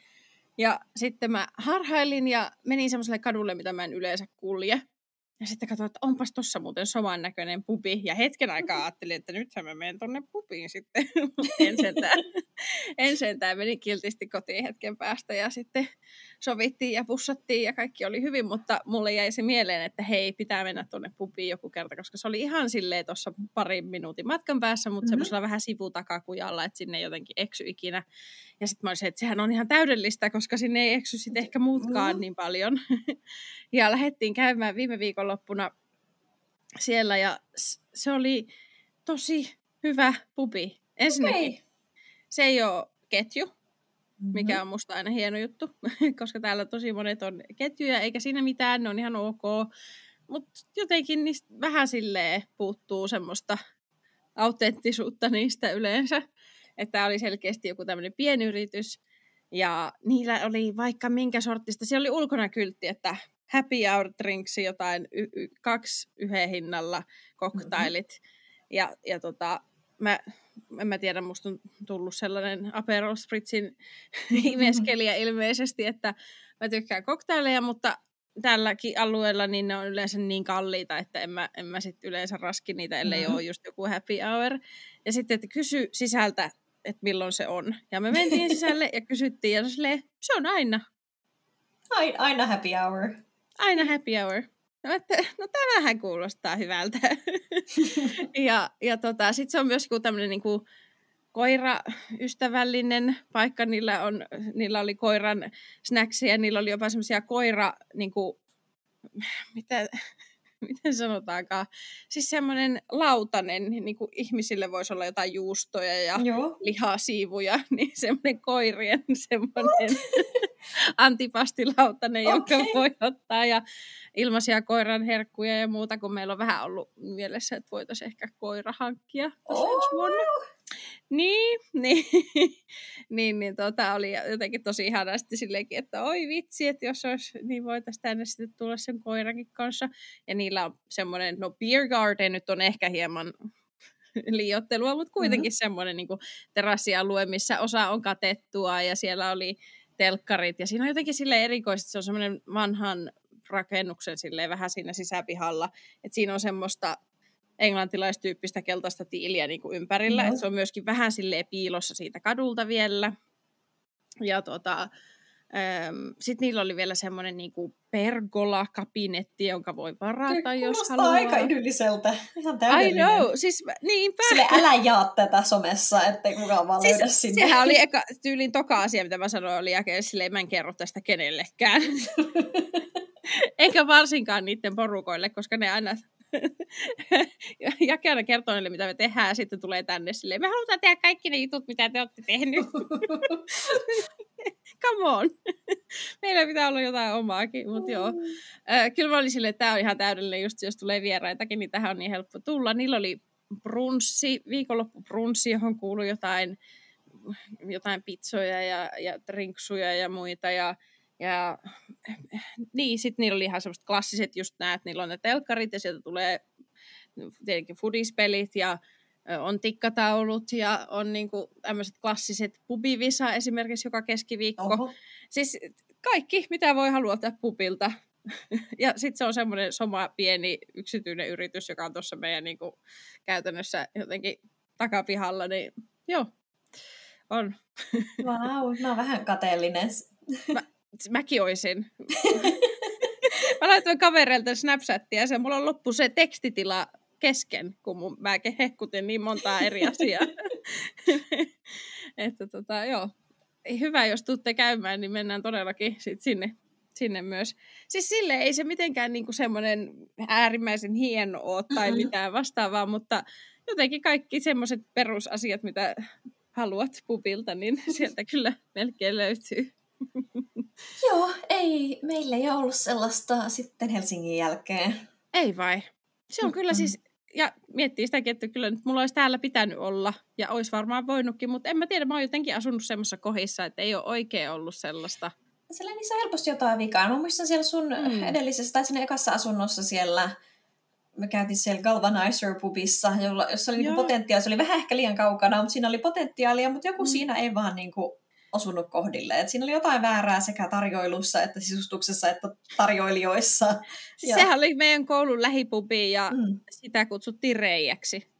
Ja sitten mä harhailin ja menin semmoiselle kadulle, mitä mä en yleensä kulje. Ja sitten katsoin, että onpas tossa muuten saman näköinen pubi. Ja hetken aikaa ajattelin, että nythän mä menen tonne pubiin sitten. en sentään, en sentään. Menin kiltisti kotiin hetken päästä ja sitten sovittiin ja pussattiin ja kaikki oli hyvin, mutta mulle jäi se mieleen, että hei, pitää mennä tuonne pubiin joku kerta, koska se oli ihan silleen tuossa parin minuutin matkan päässä, mutta mm-hmm. semmoisella vähän sivutakakujalla, että sinne jotenkin eksy ikinä. Ja sitten mä olisin, että sehän on ihan täydellistä, koska sinne ei eksy sitten ehkä muutkaan mm-hmm. niin paljon. ja lähdettiin käymään viime viikonloppuna siellä ja se oli tosi hyvä pubi. Ensinnäkin okay. se ei ole ketju, mikä mm-hmm. on musta aina hieno juttu, koska täällä tosi monet on ketjuja, eikä siinä mitään, ne on ihan ok. Mutta jotenkin niistä vähän silleen puuttuu semmoista autenttisuutta niistä yleensä. Että oli selkeästi joku tämmöinen pienyritys, ja niillä oli vaikka minkä sortista, siellä oli ulkona kyltti, että happy hour drinks, jotain y- y- kaksi yhden hinnalla koktailit. Mm-hmm. Ja, ja tota, mä en mä tiedä, musta on tullut sellainen Aperol Spritzin imeskelijä ilmeisesti, että mä tykkään koktaileja, mutta tälläkin alueella niin ne on yleensä niin kalliita, että en mä, en mä sit yleensä raski niitä, ellei mm-hmm. ole just joku happy hour. Ja sitten, että kysy sisältä, että milloin se on. Ja me mentiin sisälle ja kysyttiin, ja se on aina. Aina happy hour. Aina happy hour. No, että, no tämähän kuulostaa hyvältä. ja ja tota, sitten se on myös tämmöinen niin kuin koiraystävällinen paikka. Niillä, on, niillä oli koiran snacksia, niillä oli jopa semmoisia koira, niin kuin, mitä, miten sanotaankaan, siis semmoinen lautanen, niin kuin ihmisille voisi olla jotain juustoja ja Joo. lihasiivuja, niin semmoinen koirien semmoinen antipastilautanen, okay. jonka voi ottaa ja ilmaisia koiran herkkuja ja muuta, kun meillä on vähän ollut mielessä, että voitaisiin ehkä koira hankkia oh. vuonna. Niin, niin, niin, niin tota, oli jotenkin tosi ihanasti silleenkin, että oi vitsi, että jos olisi, niin voitaisiin tänne sitten tulla sen koirankin kanssa. Ja niillä on semmoinen, no Beer Garden nyt on ehkä hieman liiottelua, mutta kuitenkin mm-hmm. semmoinen niin terassialue, missä osa on katettua ja siellä oli telkkarit. Ja siinä on jotenkin sille erikoisesti, se on semmoinen vanhan rakennuksen silleen vähän siinä sisäpihalla. Että siinä on semmoista englantilaistyyppistä keltaista tiiliä niin kuin ympärillä. No. Että se on myöskin vähän silleen piilossa siitä kadulta vielä. Ja tota, sitten niillä oli vielä semmoinen niinku pergola-kabinetti, jonka voi varata, jos haluaa. aika idylliseltä. Ihan täydellinen. I know. Siis, niinpä. Sille älä jaa tätä somessa, ettei kukaan vaan siis, löydä sinne. Sehän oli eka, tyylin toka asia, mitä mä sanoin, oli jälkeen silleen, mä en kerro tästä kenellekään. Eikä varsinkaan niiden porukoille, koska ne aina jakena kertoo niille, mitä me tehdään, ja sitten tulee tänne silleen, me halutaan tehdä kaikki ne jutut, mitä te olette tehnyt. Come on. Meillä pitää olla jotain omaakin, mutta joo. Äh, kyllä mä olin silleen, että tämä on ihan täydellinen, just jos tulee vieraitakin, niin tähän on niin helppo tulla. Niillä oli brunssi, viikonloppu brunssi, johon kuului jotain, jotain pizzoja ja, ja drinksuja ja muita, ja ja niin, sitten niillä oli ihan semmoiset klassiset just nämä, että niillä on ne telkkarit ja sieltä tulee tietenkin fudispelit ja on tikkataulut ja on niinku tämmöiset klassiset pubivisa esimerkiksi joka keskiviikko. Oho. Siis kaikki, mitä voi haluta pubilta. ja sitten se on semmoinen soma pieni yksityinen yritys, joka on tuossa meidän niinku käytännössä jotenkin takapihalla, niin joo, on. Vau, wow, mä oon vähän kateellinen. Mä, mäkin oisin. mä laitoin kavereilta Snapchattia ja se mulla on loppu se tekstitila kesken, kun mun, mä hehkutin niin montaa eri asiaa. että tota, joo, hyvä, jos tuutte käymään, niin mennään todellakin sit sinne, sinne myös. Siis sille ei se mitenkään niinku semmoinen äärimmäisen hieno ole tai mitään vastaavaa, mutta jotenkin kaikki semmoiset perusasiat, mitä haluat pubilta, niin sieltä kyllä melkein löytyy. Joo, ei, meillä ei ollut sellaista sitten Helsingin jälkeen. Ei vai? Se on mm-hmm. kyllä siis, ja miettii sitäkin, että kyllä nyt mulla olisi täällä pitänyt olla, ja olisi varmaan voinutkin, mutta en mä tiedä, mä oon jotenkin asunut semmoisessa kohdissa, että ei ole oikein ollut sellaista. Siellä niissä on helposti jotain vikaa. Mä muistan siellä sun mm. edellisessä, tai sinne ekassa asunnossa siellä, me käytiin siellä Galvanizer pubissa, jolla, jossa oli niinku potentiaalia. Se oli vähän ehkä liian kaukana, mutta siinä oli potentiaalia, mutta joku mm. siinä ei vaan niinku osunut kohdille. Et siinä oli jotain väärää sekä tarjoilussa että sisustuksessa että tarjoilijoissa. Ja... Sehän oli meidän koulun lähipubi ja mm. sitä kutsuttiin reijäksi.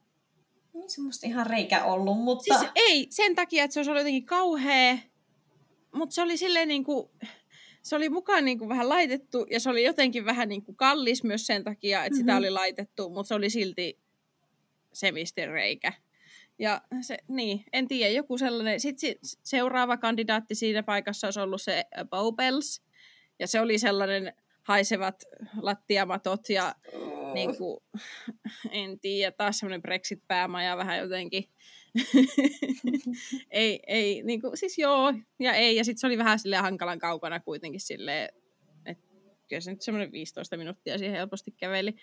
Ei semmoista ihan reikä ollut, mutta... Siis ei, sen takia, että se olisi ollut jotenkin kauhea, mutta se oli silleen niin kuin... se oli mukaan niin kuin vähän laitettu ja se oli jotenkin vähän niin kuin kallis myös sen takia, että mm-hmm. sitä oli laitettu, mutta se oli silti reikä. Ja se, niin, en tiedä, joku sellainen. Sitten seuraava kandidaatti siinä paikassa olisi ollut se Bowbells. Ja se oli sellainen haisevat lattiamatot ja oh. niin kuin, en tiedä, taas semmoinen Brexit-päämaja vähän jotenkin. ei, ei, niin kuin, siis joo ja ei. Ja sitten se oli vähän sille hankalan kaukana kuitenkin silleen, että kyllä se nyt semmoinen 15 minuuttia siihen helposti käveli.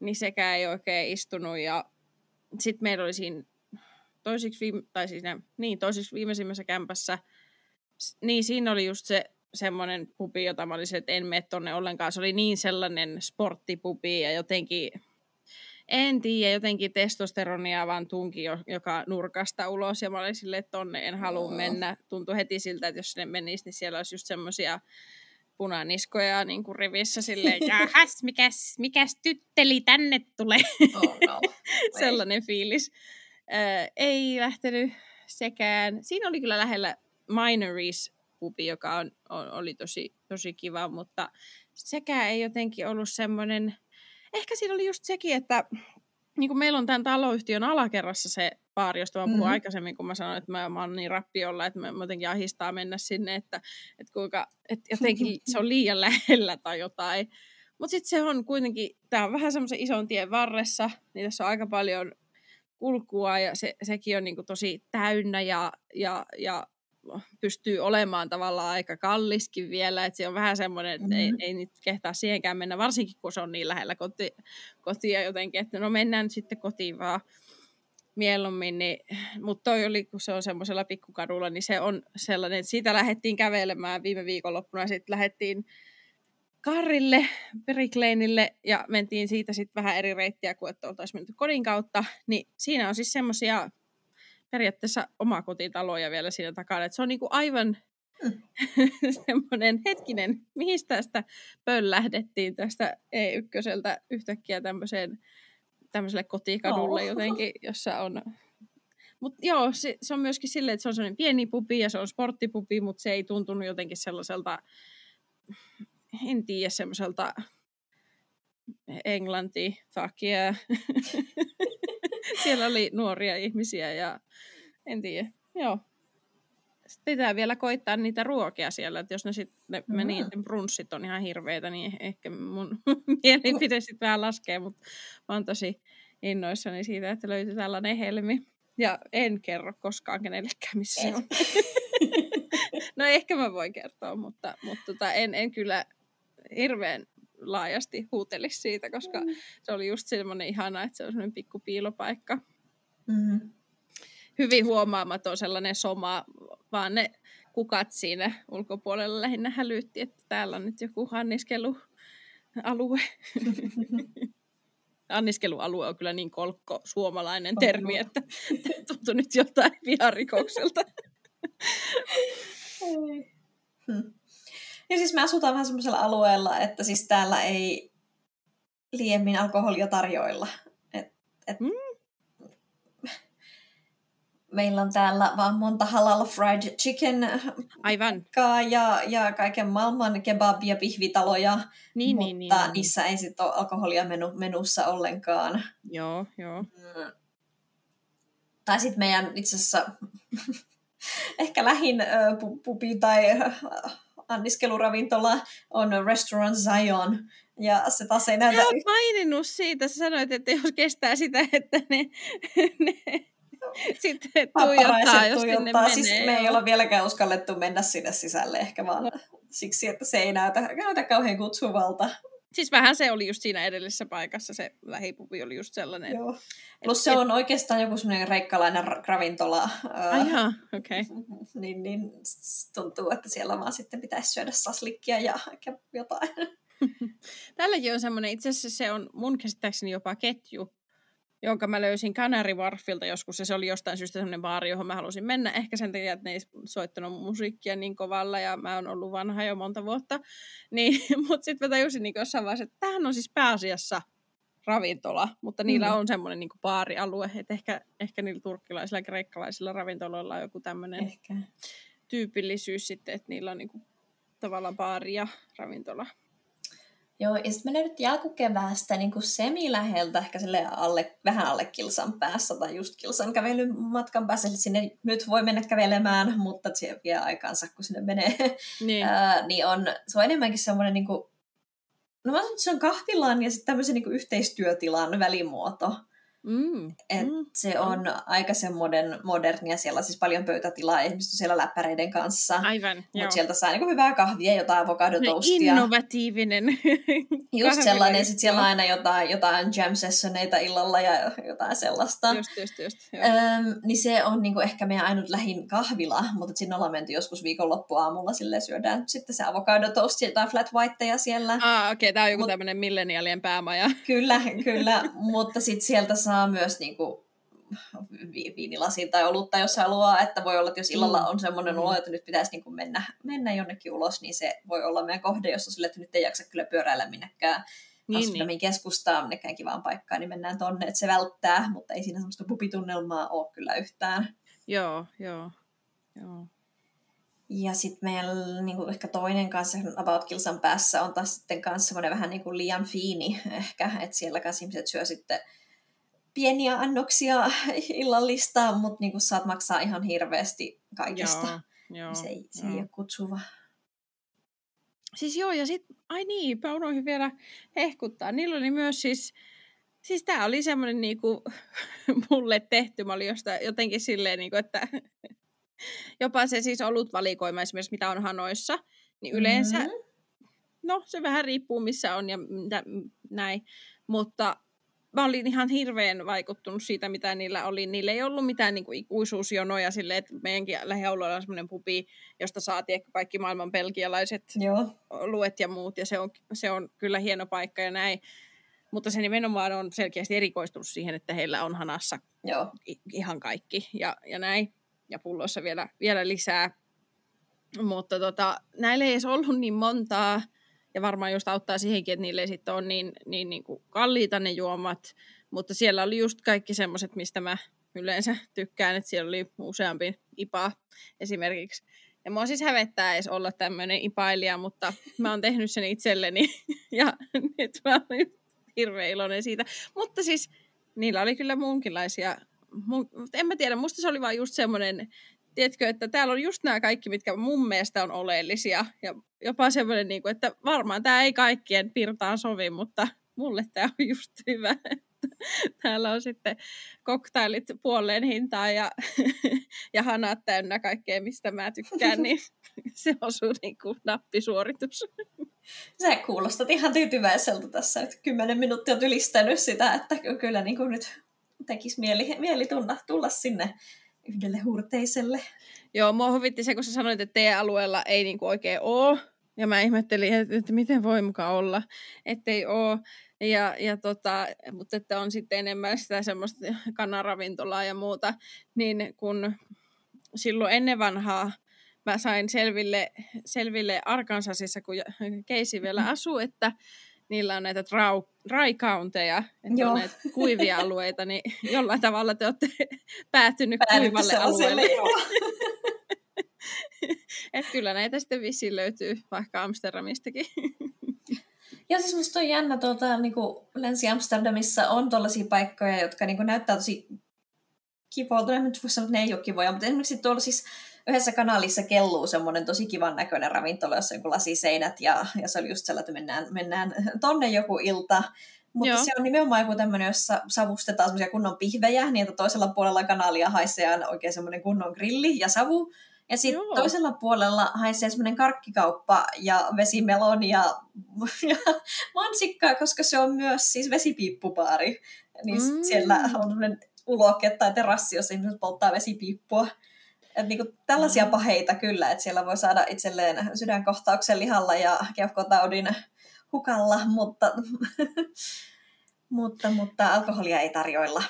Niin sekään ei oikein istunut ja sitten meillä oli siinä toisiksi, viime, tai siis ne, niin, toisiksi viimeisimmässä kämpässä, niin siinä oli just se semmoinen pubi, jota mä olisin, että en mene tonne ollenkaan. Se oli niin sellainen sporttipubi ja jotenkin, en tiedä, jotenkin testosteronia vaan tunki joka nurkasta ulos. Ja mä olin silleen, että tonne en halua mennä. Tuntui heti siltä, että jos ne menisi, niin siellä olisi just semmoisia punaniskoja niin kuin rivissä silleen, jahas, mikäs, mikäs tytteli tänne tulee. Oh, no. Sellainen fiilis. Ei lähtenyt sekään. Siinä oli kyllä lähellä Minories pubi, joka on, on, oli tosi, tosi kiva, mutta sekään ei jotenkin ollut semmoinen... Ehkä siinä oli just sekin, että niin kuin meillä on tämän taloyhtiön alakerrassa se baari, josta mä puhuin mm-hmm. aikaisemmin, kun mä sanoin, että mä, mä oon niin rappiolla, että mä jotenkin ahistaa mennä sinne, että, että kuinka, että jotenkin se on liian lähellä tai jotain. Mutta sitten se on kuitenkin, tämä on vähän semmoisen ison tien varressa, niin tässä on aika paljon kulkua ja se, sekin on niin kuin tosi täynnä ja, ja, ja pystyy olemaan tavallaan aika kalliskin vielä, että se on vähän semmoinen, että mm-hmm. ei, ei nyt kehtaa siihenkään mennä, varsinkin kun se on niin lähellä koti, kotia jotenkin, että no mennään nyt sitten kotiin vaan mieluummin, niin, mutta toi oli, kun se on semmoisella pikkukadulla, niin se on sellainen, että siitä lähdettiin kävelemään viime viikonloppuna, sitten lähdettiin Karrille, Perikleinille ja mentiin siitä sitten vähän eri reittiä kuin että oltaisiin menty kodin kautta, niin siinä on siis semmoisia periaatteessa omakotitaloja vielä siinä takana, että se on niinku aivan mm. semmoinen hetkinen, mihin tästä pöllähdettiin tästä E1 yhtäkkiä tämmöiseen, tämmöiselle kotikadulle oh. jotenkin, jossa on mutta joo, se, se, on myöskin silleen, että se on semmoinen pieni pubi ja se on sporttipubi, mutta se ei tuntunut jotenkin sellaiselta en tiedä, semmoiselta englanti takia. Siellä oli nuoria ihmisiä ja en tiedä, joo. Sitten pitää vielä koittaa niitä ruokia siellä, että jos ne sitten ne, mm. niiden brunssit on ihan hirveitä, niin ehkä mun mielipide sitten vähän laskee, mutta mä oon tosi innoissani siitä, että löytyy tällainen helmi. Ja en kerro koskaan kenellekään, missä se on. no ehkä mä voin kertoa, mutta, mutta tota, en, en kyllä hirveän laajasti huutelisi siitä, koska mm. se oli just semmoinen ihana, että se on semmoinen pikku piilopaikka. Mm. Hyvin huomaamaton sellainen soma, vaan ne kukat siinä ulkopuolella lähinnä hälytti, että täällä on nyt joku anniskelualue. Anniskelualue on kyllä niin kolkko suomalainen termi, että tuntuu nyt jotain viharikokselta. Hmm. Ja siis me asutaan vähän semmoisella alueella, että siis täällä ei liemmin alkoholia tarjoilla. Et, et mm. Meillä on täällä vaan monta halal fried chicken Aivan. Ja, ja kaiken maailman kebab- ja pihvitaloja, niin, mutta niin, niin, niin. niissä ei sitten ole alkoholia menu, menussa ollenkaan. Joo, joo. Mm. Tai sitten meidän itse asiassa ehkä lähin äh, pubi tai anniskeluravintola on Restaurant Zion. Ja se taas ei näytä... Sä oot maininnut siitä, sä sanoit, että jos kestää sitä, että ne, ne sitten tuijottaa, jos tuijottaa. Siis menee. me ei olla vieläkään uskallettu mennä sinne sisälle ehkä vaan siksi, että se ei näytä, näytä kauhean kutsuvalta. Siis vähän se oli just siinä edellisessä paikassa, se lähipubi oli just sellainen. Joo. Plus et, se on oikeastaan joku semmoinen reikkalainen ravintola. Aha, okei. Okay. Niin, niin tuntuu, että siellä vaan sitten pitäisi syödä saslikkia ja jotain. Tälläkin on semmoinen, itse asiassa se on mun käsittääkseni jopa ketju, jonka mä löysin Canary Wharfilta joskus, ja se oli jostain syystä sellainen baari, johon mä halusin mennä. Ehkä sen takia, että ne ei soittanut musiikkia niin kovalla, ja mä oon ollut vanha jo monta vuotta. Niin, mutta sitten mä tajusin niin jossain vaiheessa, että tämähän on siis pääasiassa ravintola, mutta niillä mm. on semmoinen niin baarialue, että ehkä, ehkä niillä turkkilaisilla ja kreikkalaisilla ravintoloilla on joku tämmöinen tyypillisyys sitten, että niillä on niin kuin tavallaan baari ja ravintola. Joo, ja sitten me löydettiin alkukeväästä niin kuin semi-läheltä, ehkä sille alle, vähän alle kilsan päässä tai just kilsan kävelyn matkan päässä. Eli sinne nyt voi mennä kävelemään, mutta se vie aikansa, kun sinne menee. Niin, Ää, niin on, se on enemmänkin semmoinen, niin kuin, no mä sanon, että se on kahvilan ja sitten tämmöisen niin kuin yhteistyötilan välimuoto. Mm. Et mm. Se on mm. aika semmoinen modernia, siellä on siis paljon pöytätilaa ihmistä siellä läppäreiden kanssa. Aivan, Mutta sieltä saa niinku hyvää kahvia, jotain avokadotoastia. Innovatiivinen. Just sellainen, sitten siellä on aina jotain, jotain jam sessioneita illalla ja jotain sellaista. Just, just, just. Öm, niin se on niinku ehkä meidän ainut lähin kahvila, mutta sinne ollaan menty joskus viikonloppuaamulla silleen syödään sitten se avokadotoast ja jotain flat whiteja siellä. Ah, okei, okay, tämä on joku Mut, tämmöinen milleniaalien päämaja. Kyllä, kyllä, mutta sitten sieltä saa myös niin kuin, vi- viinilasin tai olutta, jos haluaa, että voi olla, että jos illalla mm. on semmoinen olo, että nyt pitäisi niin kuin mennä, mennä jonnekin ulos, niin se voi olla meidän kohde, jossa sille, että nyt ei jaksa kyllä pyöräillä minnekään niin, niin. keskustaa, minnekään kivaan paikkaan, niin mennään tonne, että se välttää, mutta ei siinä semmoista pupitunnelmaa ole kyllä yhtään. Joo, joo, joo. Ja sitten meillä niin kuin ehkä toinen kanssa About Kilsan päässä on taas sitten kanssa semmoinen vähän niin kuin liian fiini ehkä, että siellä kanssa ihmiset syö sitten pieniä annoksia illallista, mutta niin kuin saat maksaa ihan hirveästi kaikesta. Joo, joo, se ei, se joo. ei ole kutsuva. Siis joo, ja sitten, ai niin, unohdin vielä hehkuttaa. Niillä oli myös siis, siis tämä oli semmoinen niinku, mulle tehty, mä olin jostain, jotenkin silleen, niinku, että jopa se siis ollut valikoima esimerkiksi, mitä on hanoissa, niin yleensä, mm-hmm. no se vähän riippuu missä on ja mitä, näin, mutta mä olin ihan hirveän vaikuttunut siitä, mitä niillä oli. Niillä ei ollut mitään niin kuin, ikuisuusjonoja sille, että meidänkin lähialueella on semmoinen pubi, josta saatiin kaikki maailman belgialaiset Joo. luet ja muut, ja se on, se on kyllä hieno paikka ja näin. Mutta se nimenomaan on selkeästi erikoistunut siihen, että heillä on hanassa Joo. ihan kaikki ja, ja näin. Ja pulloissa vielä, vielä lisää. Mutta tota, näillä ei edes ollut niin montaa ja varmaan just auttaa siihenkin, että niille ei sitten ole niin, niin, niin kuin kalliita ne juomat. Mutta siellä oli just kaikki semmoiset, mistä mä yleensä tykkään, että siellä oli useampi IPA esimerkiksi. Ja mua siis hävettää edes olla tämmöinen ipailija, mutta mä oon tehnyt sen itselleni ja nyt mä olen hirveän iloinen siitä. Mutta siis niillä oli kyllä muunkinlaisia, mutta en mä tiedä, musta se oli vaan just semmoinen tiedätkö, että täällä on just nämä kaikki, mitkä mun mielestä on oleellisia. Ja jopa semmoinen, niin kuin, että varmaan tämä ei kaikkien pirtaan sovi, mutta mulle tämä on just hyvä. Täällä on sitten koktailit puoleen hintaa ja, ja hanat täynnä kaikkea, mistä mä tykkään, niin se osuu niin kuin nappisuoritus. Sä kuulostat ihan tyytyväiseltä tässä, että kymmenen minuuttia on ylistänyt sitä, että kyllä niin kuin nyt tekisi mieli, mieli tulla, tulla sinne yhdelle hurteiselle. Joo, mua huvitti se, kun sä sanoit, että teidän alueella ei niinku oikein ole. Ja mä ihmettelin, että, että miten voi mukaan olla, ettei ole. Ja, ja tota, mutta että on sitten enemmän sitä semmoista kanaravintolaa ja muuta. Niin kun silloin ennen vanhaa mä sain selville, selville Arkansasissa, kun Keisi vielä asuu, että niillä on näitä trau, raikaunteja, että Joo. on näitä kuivia alueita, niin jollain tavalla te olette päätynyt Päädytty kuivalle alueelle. Et kyllä näitä sitten vissiin löytyy vaikka Amsterdamistakin. Ja siis musta on jännä, tuota, niin kuin Länsi-Amsterdamissa on tuollaisia paikkoja, jotka niin kuin näyttää tosi kivoilta. En nyt voi sanoa, että ne ei ole kivoja, mutta esimerkiksi tuolla siis yhdessä kanalissa kelluu semmoinen tosi kivan näköinen ravintola, jossa on lasiseinät ja, ja se oli just sellainen, että mennään, mennään tonne joku ilta. Mutta Joo. se on nimenomaan joku tämmöinen, jossa savustetaan semmoisia kunnon pihvejä, niin että toisella puolella kanalia haisee oikein semmoinen kunnon grilli ja savu. Ja sitten toisella puolella haisee semmoinen karkkikauppa ja vesimeloni ja, ja mansikkaa, koska se on myös siis vesipiippupaari. Niin mm. siellä on semmoinen uloke tai terassi, jossa ihmiset polttaa vesipiippua. Et niinku tällaisia mm. paheita kyllä, että siellä voi saada itselleen sydänkohtauksen lihalla ja keuhkotaudin hukalla, mutta, mutta, mutta alkoholia ei tarjoilla.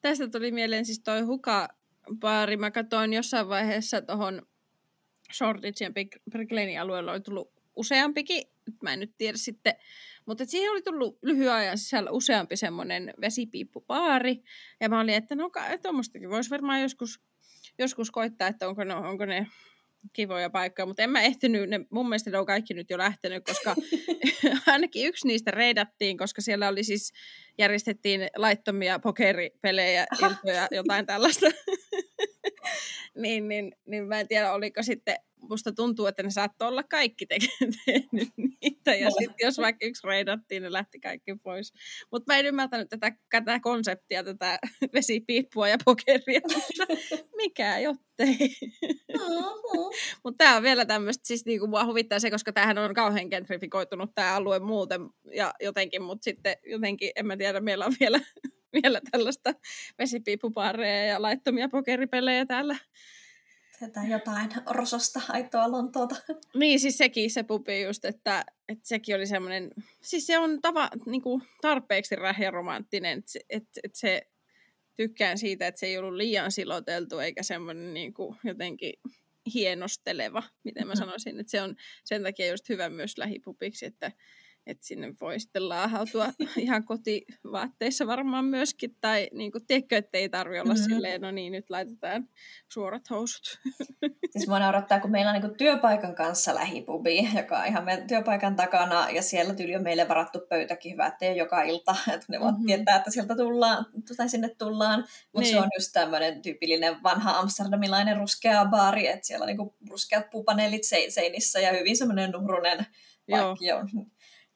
Tästä tuli mieleen siis toi hukabaari. Mä katsoin jossain vaiheessa tuohon ja Bricklenin alueella oli tullut useampikin, mä en nyt tiedä sitten, mutta siihen oli tullut lyhyen ajan sisällä useampi semmoinen vesipiippupaari, ja mä olin, että no tuommoistakin voisi varmaan joskus joskus koittaa, että onko ne, onko ne kivoja paikkoja, mutta en mä ehtinyt, ne, mun mielestä ne on kaikki nyt jo lähtenyt, koska ainakin yksi niistä reidattiin, koska siellä oli siis, järjestettiin laittomia pokeripelejä, iltoja, jotain tällaista. niin, niin, niin mä en tiedä, oliko sitten musta tuntuu, että ne saattoi olla kaikki tehnyt niitä, ja sitten jos vaikka yksi reidattiin, ne lähti kaikki pois. Mutta mä en ymmärtänyt tätä, tätä konseptia, tätä vesipiippua ja pokeria, mutta mikä jottei. Mutta tämä on vielä tämmöistä, siis niinku mua huvittaa se, koska tämähän on kauhean gentrifikoitunut tämä alue muuten, ja jotenkin, mutta sitten jotenkin, en mä tiedä, meillä on vielä, vielä tällaista vesipiippupareja ja laittomia pokeripelejä täällä Tätä jotain rososta aitoa Lontoota. Niin, siis sekin se pupi just, että, että sekin oli semmoinen, siis se on tava, niin kuin tarpeeksi rähjä romanttinen, että, että, että se tykkään siitä, että se ei ollut liian siloteltu eikä semmoinen niin kuin jotenkin hienosteleva, miten mä mm. sanoisin, että se on sen takia just hyvä myös lähipupiksi, että että sinne voi sitten laahautua ihan kotivaatteissa varmaan myöskin, tai niin kuin, tiedätkö, että ei tarvi olla mm-hmm. silleen, no niin, nyt laitetaan suorat housut. Siis mua naurattaa, kun meillä on niin työpaikan kanssa lähipubi, joka on ihan meidän työpaikan takana, ja siellä tyyli on meille varattu pöytäkin hyvä, ettei joka ilta, että ne mm-hmm. tietää, että sieltä tullaan, tai sinne tullaan, mutta niin. se on just tämmöinen tyypillinen vanha amsterdamilainen ruskea baari, että siellä on niin ruskeat puupaneelit seinissä, ja hyvin semmoinen nuhrunen Joo. on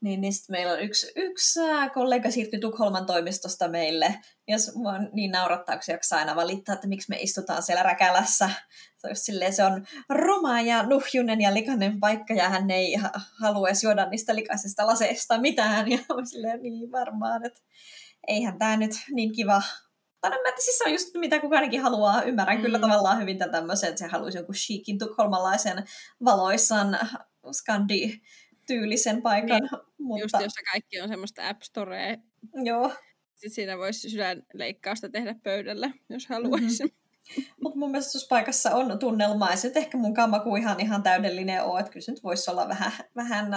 niin, niin sitten meillä on yksi, yksi kollega siirtyi Tukholman toimistosta meille, ja mua niin naurattaa, kun se jaksaa aina valittaa, että miksi me istutaan siellä räkälässä. Se on, silleen, se on ruma ja nuhjunen ja likainen paikka, ja hän ei halua edes juoda niistä likaisista laseista mitään. Ja on silleen niin varmaan, että eihän tämä nyt niin kiva tai mä, että siis se on just mitä kukaankin haluaa. Ymmärrän mm. kyllä tavallaan hyvin tätä tämmöisen, että se haluaisi jonkun chiikin tukholmalaisen valoisan skandi tyylisen paikan. Niin, mutta... Just jossa kaikki on semmoista App Storea. Joo. Sitten siinä voisi sydänleikkausta tehdä pöydällä, jos haluaisi. Mm-hmm. Mutta mun mielestä tuossa paikassa on tunnelmaa. Ei se nyt ehkä mun kammaku ihan, ihan täydellinen ole. Että kyllä se nyt voisi olla vähän, vähän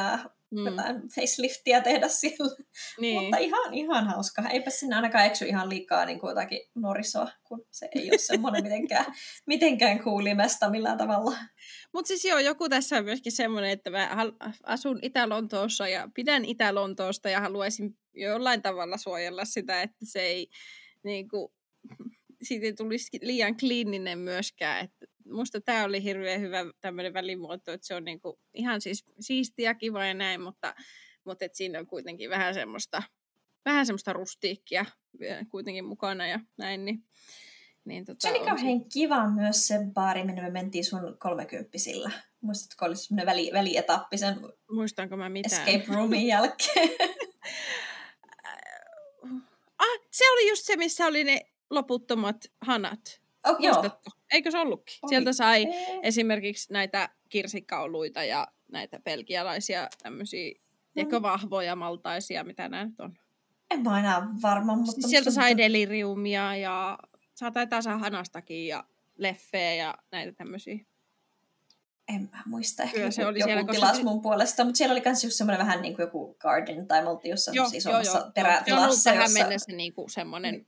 mm. jotain faceliftiä tehdä sillä. Niin. Mutta ihan, ihan hauska. Eipä sinne ainakaan eksy ihan liikaa niin kuin jotakin norisoa, kun se ei ole semmoinen mitenkään, mitenkään kuulimesta millään tavalla. Mutta siis joo, joku tässä on myöskin semmoinen, että mä asun Itä-Lontoossa ja pidän Itä-Lontoosta ja haluaisin jollain tavalla suojella sitä, että se ei niin kuin, siitä ei tulisi liian kliininen myöskään. Että musta tämä oli hirveän hyvä tämmöinen välimuoto, että se on niinku ihan siis siistiä, kiva ja näin, mutta, mutta et siinä on kuitenkin vähän semmoista, vähän semmoista rustiikkia kuitenkin mukana ja näin, niin niin, tota, se oli kauhean se... kiva myös se baari, minne me mentiin sun kolmekymppisillä. Muistatko, oli semmoinen väli, välietappi sen Muistanko mä mitään? escape roomin jälkeen? ah, se oli just se, missä oli ne loputtomat hanat. Oh, Muistatko? Joo. Eikö se ollutkin? Oi. Sieltä sai Ei. esimerkiksi näitä kirsikkauluita ja näitä pelkialaisia tämmöisiä, mm. vahvoja maltaisia, mitä nämä nyt on. En mä enää varma, mutta... Siis sieltä sai deliriumia ja saa taitaa saa hanastakin ja leffeä ja näitä tämmöisiä. En mä muista, ehkä Kyllä se oli joku siellä, tilas mun puolesta, mutta siellä oli myös just semmoinen vähän niin kuin joku garden, tai me oltiin jossain joo, isommassa joo. Se on ollut tähän mennessä niin kuin semmoinen niin.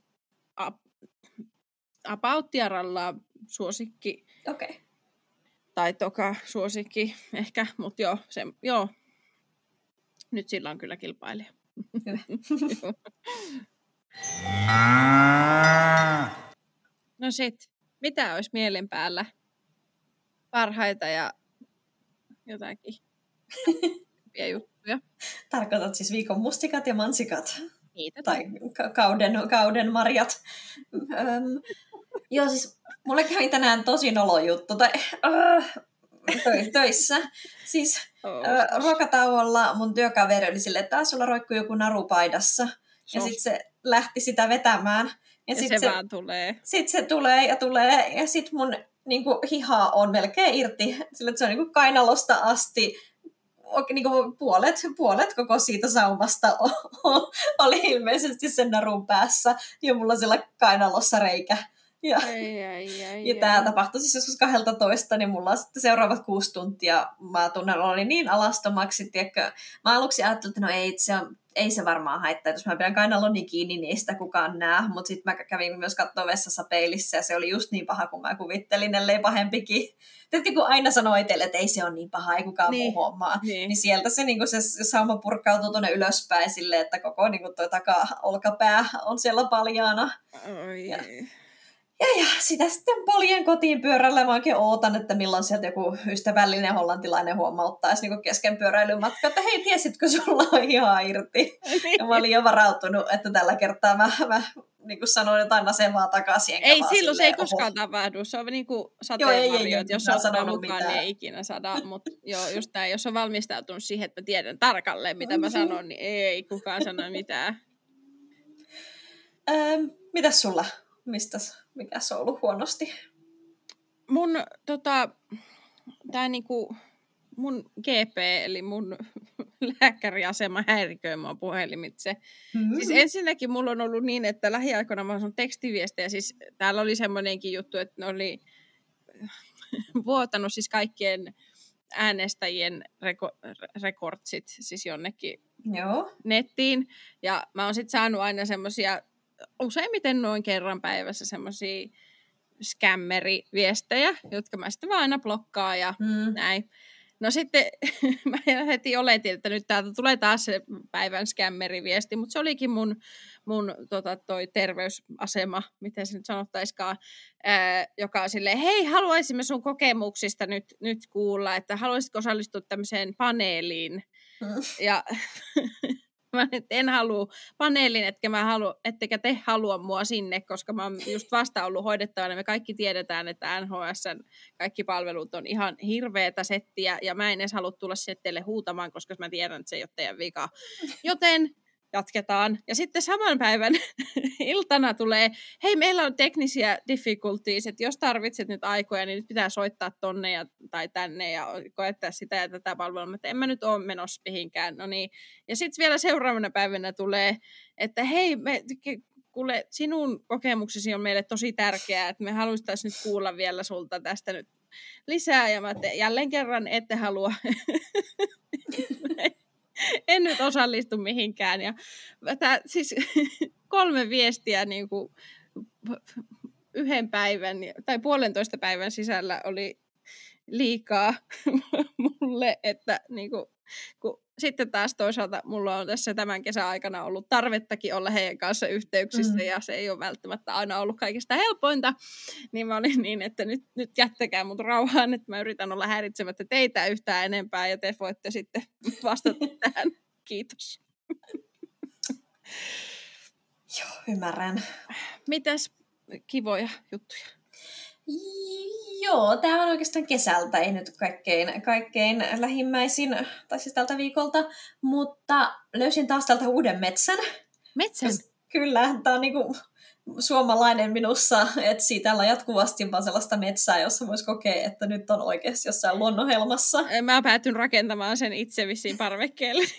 about suosikki. Okei. Okay. Tai toka suosikki ehkä, mutta joo, se, joo. Nyt sillä on kyllä kilpailija. Hyvä. No sit, mitä olisi mielen päällä? Parhaita ja jotakin juttuja. Tarkoitat siis viikon mustikat ja mansikat? Niitä. Tai kauden, kauden marjat. Öm, joo, siis mulle kävi tänään tosi nolo juttu. Tai, äh, töissä. Siis oh, äh, ruokatauolla mun työkaveri oli silleen, että taas sulla roikkuu joku naru paidassa. Ja sitten se lähti sitä vetämään. Ja, ja sit se, se vaan tulee. Sitten se tulee ja tulee, ja sitten mun niin kuin, hiha on melkein irti, sillä se on niin kuin, kainalosta asti niin kuin, puolet, puolet koko siitä saumasta oli ilmeisesti sen narun päässä, ja mulla siellä kainalossa reikä. Ja, ja tämä tapahtui siis joskus 12, niin mulla on sitten seuraavat kuusi tuntia, mä tunnen oloni niin alastomaksi, tiedätkö. Mä aluksi ajattelin, että no ei, se on ei se varmaan haittaa, jos mä pidän kainaloni kiinni, niin ei sitä kukaan näe. Mutta sitten mä kävin myös katsoa vessassa peilissä ja se oli just niin paha kuin mä kuvittelin, ellei pahempikin. Tietysti kun aina sanoo itselle, että ei se ole niin paha, ei kukaan niin. muu huomaa, niin. niin sieltä se, niin se sauma purkautuu tuonne ylöspäin silleen, että koko niin kuin, toi taka-olkapää on siellä paljaana. Oi. Ja, ja, ja sitä sitten poljen kotiin pyörällä. Mä oikein ootan, että milloin sieltä joku ystävällinen hollantilainen huomauttaisi niin kesken pyöräilymatka, että hei, tiesitkö, sulla on ihan irti. Ja mä olin jo varautunut, että tällä kertaa mä, mä niin kuin sanoin jotain asemaa takaisin. Ei, silloin se ei koskaan tapahdu. Se on niin kuin sateenvarjo, että jos on mukaan, mitään. niin ei ikinä sada. Mutta joo, just tämä, jos on valmistautunut siihen, että mä tiedän tarkalleen, mitä mä sanon, niin ei kukaan sano mitään. Ähm, mitäs sulla? Mistäs mikä se on ollut huonosti? Mun, tota, tää niinku, mun GP, eli mun lääkäriasema häiriköi mua puhelimitse. Mm-hmm. Siis ensinnäkin mulla on ollut niin, että lähiaikoina mä oon tekstiviestejä, siis täällä oli semmoinenkin juttu, että ne oli vuotanut siis kaikkien äänestäjien reko- rekordsit siis jonnekin Joo. nettiin. Ja mä oon sitten saanut aina semmoisia useimmiten noin kerran päivässä semmoisia scammeriviestejä, jotka mä sitten vaan aina blokkaan ja mm. näin. No sitten mä heti oletin, että nyt täältä tulee taas se päivän scammeriviesti, mutta se olikin mun, mun tota, toi terveysasema, miten se nyt sanottaisikaan, ää, joka on silleen, hei, haluaisimme sun kokemuksista nyt, nyt kuulla, että haluaisitko osallistua tämmöiseen paneeliin. Mm. Ja Mä en halua paneelin, etkä mä halu, ettekä te halua mua sinne, koska mä oon just vasta ollut hoidettavana. Me kaikki tiedetään, että NHS kaikki palvelut on ihan hirveätä settiä, ja mä en edes halua tulla teille huutamaan, koska mä tiedän, että se ei ole teidän vika. Joten jatketaan. Ja sitten saman päivän iltana tulee, hei meillä on teknisiä difficulties, että jos tarvitset nyt aikoja, niin nyt pitää soittaa tonne ja, tai tänne ja koettaa sitä ja tätä palvelua, mutta en mä nyt ole menossa mihinkään. No niin. Ja sitten vielä seuraavana päivänä tulee, että hei, me, kuule, sinun kokemuksesi on meille tosi tärkeää, että me haluaisin nyt kuulla vielä sulta tästä nyt lisää, ja mä te, jälleen kerran ette halua en nyt osallistu mihinkään. Ja tää, siis kolme viestiä niin kuin yhden päivän tai puolentoista päivän sisällä oli liikaa mulle, että niin kuin, kun sitten taas toisaalta mulla on tässä tämän kesän aikana ollut tarvettakin olla heidän kanssa yhteyksissä mm. ja se ei ole välttämättä aina ollut kaikista helpointa, niin mä olin niin, että nyt, nyt jättäkää mut rauhaan, että mä yritän olla häiritsemättä teitä yhtään enempää ja te voitte sitten vastata tähän. Kiitos. Joo, ymmärrän. Mitäs kivoja juttuja? Joo, tämä on oikeastaan kesältä, ei nyt kaikkein, kaikkein lähimmäisin, tai siis tältä viikolta, mutta löysin taas tältä uuden metsän. Metsän? Kyllä, tämä on niinku suomalainen minussa etsii tällä jatkuvasti vaan sellaista metsää, jossa voisi kokea, että nyt on oikeasti jossain luonnonhelmassa. Mä päätyn rakentamaan sen itse vissiin parvekkeelle.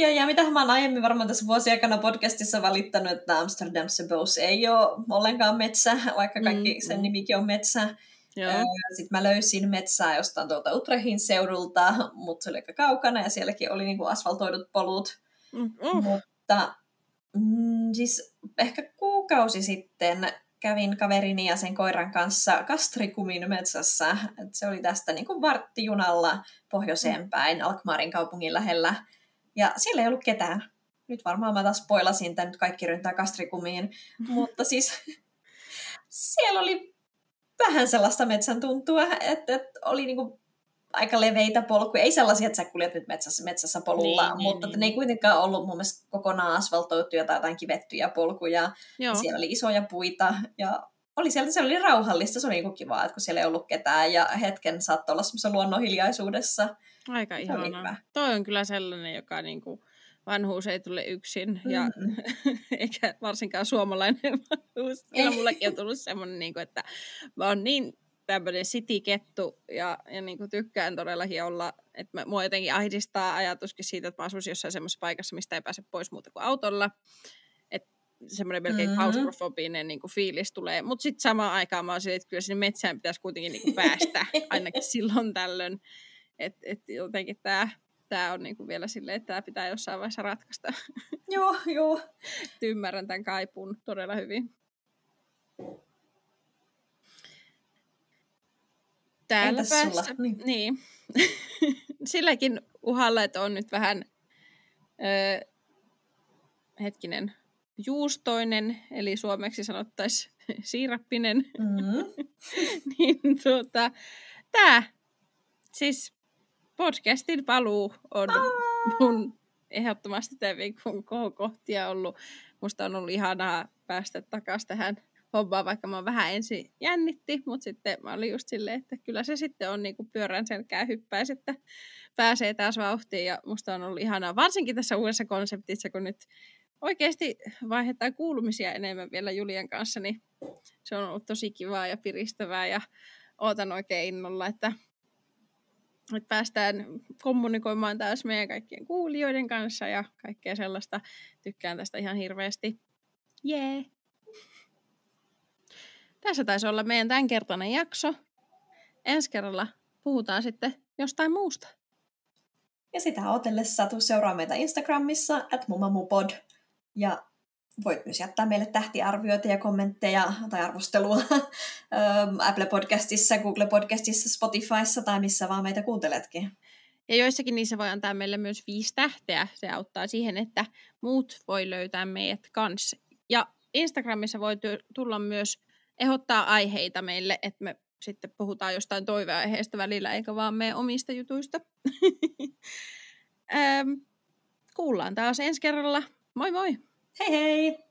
Ja, ja mitä mä oon aiemmin varmaan tässä vuosien aikana podcastissa valittanut, että Amsterdam Sebos ei ole ollenkaan metsä, vaikka kaikki mm, sen mm. nimikin on metsä. Sitten mä löysin metsää jostain tuolta Utrehin seudulta, mutta se oli aika kaukana ja sielläkin oli niinku asfaltoidut polut. Mm, mm. Mutta mm, siis ehkä kuukausi sitten kävin kaverini ja sen koiran kanssa Kastrikumin metsässä. Et se oli tästä niin kuin varttijunalla pohjoiseen mm. päin Alkmaarin kaupungin lähellä. Ja siellä ei ollut ketään. Nyt varmaan mä taas poilasin tämän, nyt kaikki ryntää kastrikumiin. Mutta siis siellä oli vähän sellaista metsän tuntua, että, että oli niinku aika leveitä polkuja. Ei sellaisia, että sä kuljet nyt metsässä, metsässä polulla, niin, niin mutta niin, ne ei kuitenkaan ollut mun mielestä kokonaan asfaltoituja tai jotain kivettyjä polkuja. Joo. Siellä oli isoja puita ja oli sieltä, se oli rauhallista, se oli niin kivaa, että kun siellä ei ollut ketään ja hetken saattoi olla semmoisessa luonnonhiljaisuudessa. Aika ihanaa. Toi on kyllä sellainen, joka niinku, vanhuus ei tule yksin, ja mm-hmm. eikä varsinkaan suomalainen vanhuus. Kyllä mullekin on tullut semmoinen, niin kuin, että mä oon niin tämmöinen sitikettu ja, ja niin kuin tykkään todellakin olla, että mä, mua jotenkin ahdistaa ajatuskin siitä, että mä asuisin jossain semmoisessa paikassa, mistä ei pääse pois muuta kuin autolla. Että semmoinen melkein mm-hmm. klaustrofobinen niin kuin fiilis tulee. Mutta sitten samaan aikaan mä oon sille, että kyllä sinne metsään pitäisi kuitenkin niin kuin päästä, ainakin silloin tällöin. Että et jotenkin tämä tämä on niinku vielä silleen, että tämä pitää jossain vaiheessa ratkaista. Joo, joo. Ymmärrän tämän kaipuun todella hyvin. Täällä Entäs päässä, sulla? Niin. niin. silläkin uhalla, että on nyt vähän öö, hetkinen, juustoinen, eli suomeksi sanottaisiin siirappinen, Mm. niin tuota, tämä, siis podcastin paluu on mun ehdottomasti tämän viikon kohokohtia ollut. Musta on ollut ihanaa päästä takaisin tähän hommaan, vaikka mä vähän ensin jännitti, mutta sitten mä olin just silleen, että kyllä se sitten on niinku pyörän selkää hyppäisi, että pääsee taas vauhtiin ja musta on ollut ihanaa, varsinkin tässä uudessa konseptissa, kun nyt oikeasti vaihdetaan kuulumisia enemmän vielä Julian kanssa, niin se on ollut tosi kivaa ja piristävää ja ootan oikein innolla, että, että päästään kommunikoimaan taas meidän kaikkien kuulijoiden kanssa ja kaikkea sellaista. Tykkään tästä ihan hirveästi. Jee! Yeah. Tässä taisi olla meidän tämänkertainen jakso. Ensi kerralla puhutaan sitten jostain muusta. Ja sitä odotellessa tuu seuraa meitä Instagramissa, at mumamupod. Ja voit myös jättää meille tähtiarvioita ja kommentteja tai arvostelua ähm, Apple Podcastissa, Google Podcastissa, Spotifyssa tai missä vaan meitä kuunteletkin. Ja joissakin niissä voi antaa meille myös viisi tähteä. Se auttaa siihen, että muut voi löytää meidät kanssa. Ja Instagramissa voi tulla myös ehdottaa aiheita meille, että me sitten puhutaan jostain toiveaiheesta välillä, eikä vaan meidän omista jutuista. ähm, kuullaan taas ensi kerralla. Moi moi! Hei hei!